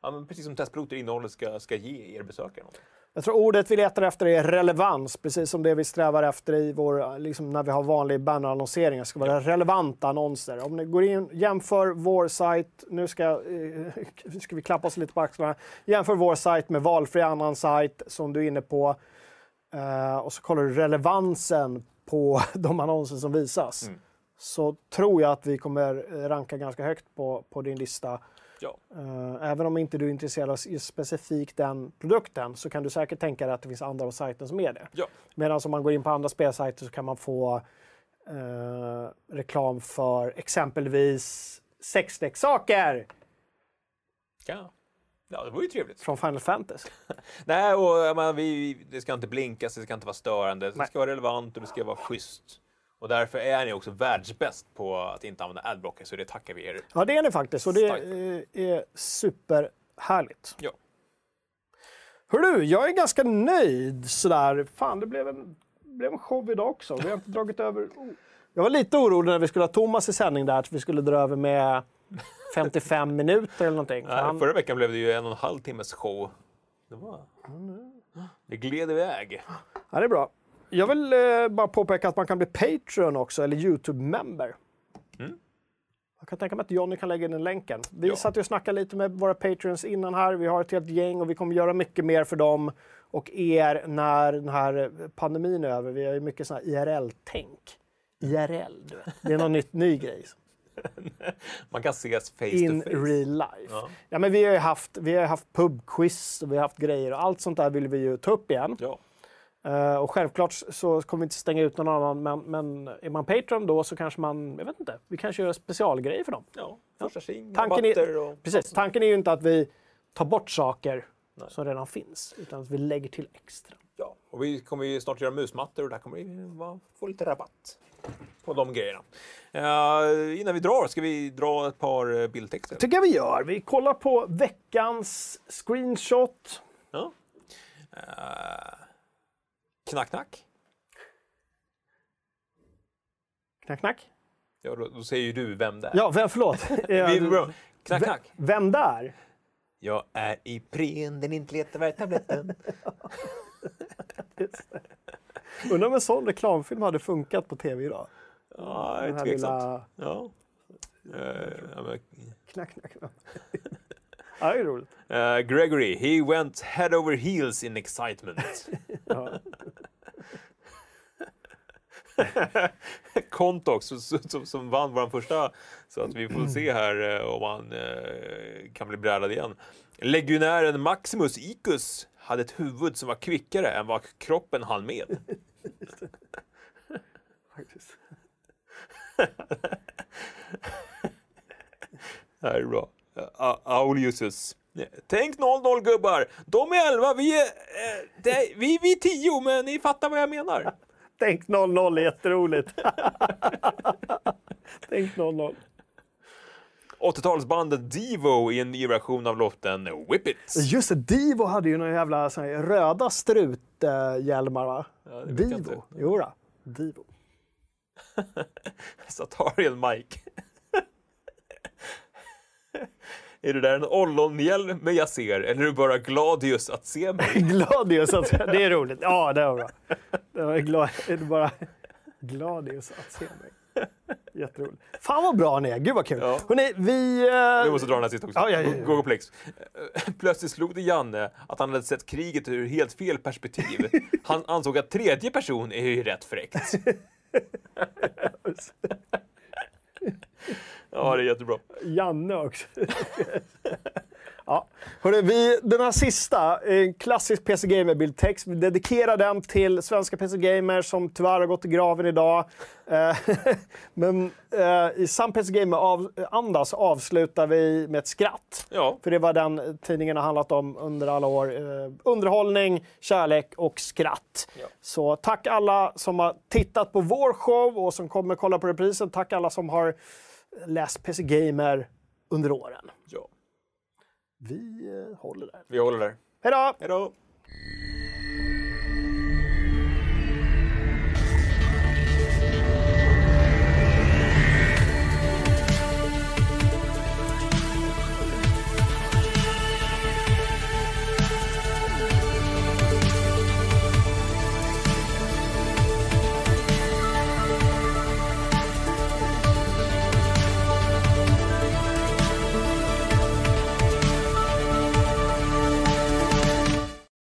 ja, precis som testpiloter, innehållet ska, ska ge er besökare någonting. Jag tror ordet vi letar efter är relevans, precis som det vi strävar efter i vår, liksom när vi har vanlig bannerannonsering. Det ska vara relevanta annonser. Om ni går in, jämför vår sajt, nu ska, eh, ska vi klappa oss lite på axlarna. Jämför vår sajt med valfri annan sajt som du är inne på. Eh, och så kollar du relevansen på *laughs* de annonser som visas. Så tror jag att vi kommer eh, ranka ganska högt på, på din lista. Ja, Eh, Även om inte du är intresserad av specifikt den produkten så kan du säkert tänka dig att det finns andra på sajten som är det. ja. Medan om man går in på andra spelsajter så kan man få eh, reklam för exempelvis sexleksaker ja. Ja, det var ju trevligt. från Final Fantasy. *laughs* Nej, och menar, vi, det ska inte blinkas, det ska inte vara störande, det Nej. ska vara relevant och det ska vara schysst. Och därför är ni också världsbäst på att inte använda adblocker, så det tackar vi er. Ja, det är ni faktiskt och det är superhärligt. Ja. Hör du, jag är ganska nöjd sådär. Fan, det blev en, blev en show idag också. Vi har inte dragit över... Oh. Jag var lite orolig när vi skulle ha Thomas i sändning där, att vi skulle dra över med 55 minuter eller någonting. Nej, han- Förra veckan blev det ju en och en halv timmes show. Det, var... det gled iväg. Ja, det är bra. Jag vill eh, bara påpeka att man kan bli Patreon också, eller YouTube-member. Mm. Jag kan tänka mig att Johnny kan lägga in den länken. Vi Ja. satt ju och snackade lite med våra Patreons innan här. Vi har ett helt gäng och vi kommer göra mycket mer för dem och er när den här pandemin är över. Vi har ju mycket sån här IRL-tänk. IRL, du vet. Det är någon nytt, ny grej. *laughs* Man kan ses face In to face. real life. Ja. Ja. men vi har ju haft, vi har haft pubquiz och vi har haft grejer och allt sånt där vill vi ju ta upp igen. Ja. Eh, och självklart så kommer vi inte stänga ut någon annan, men, men är man Patreon då så kanske man, jag vet inte, vi kanske gör specialgrejer för dem. ja, första sing, Tanken är, och... precis, tanken är ju inte att vi tar bort saker Nej. som redan finns, utan att vi lägger till extra. Ja, och vi kommer ju snart göra musmattor och där kommer vi få lite rabatt på de grejerna. Eh, innan vi drar, ska vi dra ett par eh, bildtexter? tycker jag vi gör. Vi kollar på veckans screenshot. Ja. Eh, knack, knack. Knack, knack. Ja, då, då säger ju du vem det är. Ja, vem, förlåt. *laughs* Knack, knack. Vem där? Jag är i pren, den inte letar efter tabletten. *laughs* Undrar om en sån reklamfilm hade funkat på tv idag. ja, det är tveksamt. lilla Ja. Ja, men- knack, knack. knack. *laughs* ja, det är roligt. Eh, Gregory, he went head over heels in excitement. *laughs* *laughs* Kontox som, som, som vann vår första. Så att vi får se här eh, om han eh, kan bli brädad igen. Legionären Maximus Icus hade ett huvud som var kvickare än vad kroppen hann med. *laughs* Det här är bra. Auliusus. Tänk 0-0 gubbar. De är 11, vi är, eh, vi, vi är 10, men ni fattar vad jag menar. *laughs* Tänk 0-0 är jätteroligt. *laughs* Tänk 0-0. 80-talsbandet Devo i en ny version av låten Whip It. Just det, Divo hade ju några jävla såna här röda struthjälmar va? Ja, Divo. inte. Jo då. Divo. Satariel *laughs* Mike. *laughs* är det där en ollonhjälm jag ser, eller är du bara gladius att se mig? *laughs* Gladius, att, det är roligt. Ja, det var bra. Det var glad, är det bara Gladius att se mig. Jätteroligt. Fan vad bra ni är, gud vad kul. Ja. Hörrni, vi... eh, Vi måste dra den här sista också. Ja, ja, ja, ja. Gogoplex. Plötsligt slog det Janne att han hade sett kriget ur helt fel perspektiv. *laughs* Han ansåg att tredje person är ju rätt fräckt. Ja, det är jättebra. Janne också. *laughs* ja. Hörru, vi, den här sista, en klassisk PC Gamer-bildtext, vi dedikerar den till svenska PC Gamer som tyvärr har gått i graven idag. Eh, *laughs* Men eh, i sann PC Gamer-anda så avslutar vi med ett skratt. Ja, För det var den tidningen har handlat om under alla år. Eh, underhållning, kärlek och skratt. Ja. Så tack alla som har tittat på vår show och som kommer kolla på reprisen. Tack alla som har läst PC Gamer under åren. ja. Vi eh, håller där. Vi håller där. Hej då! Hej då!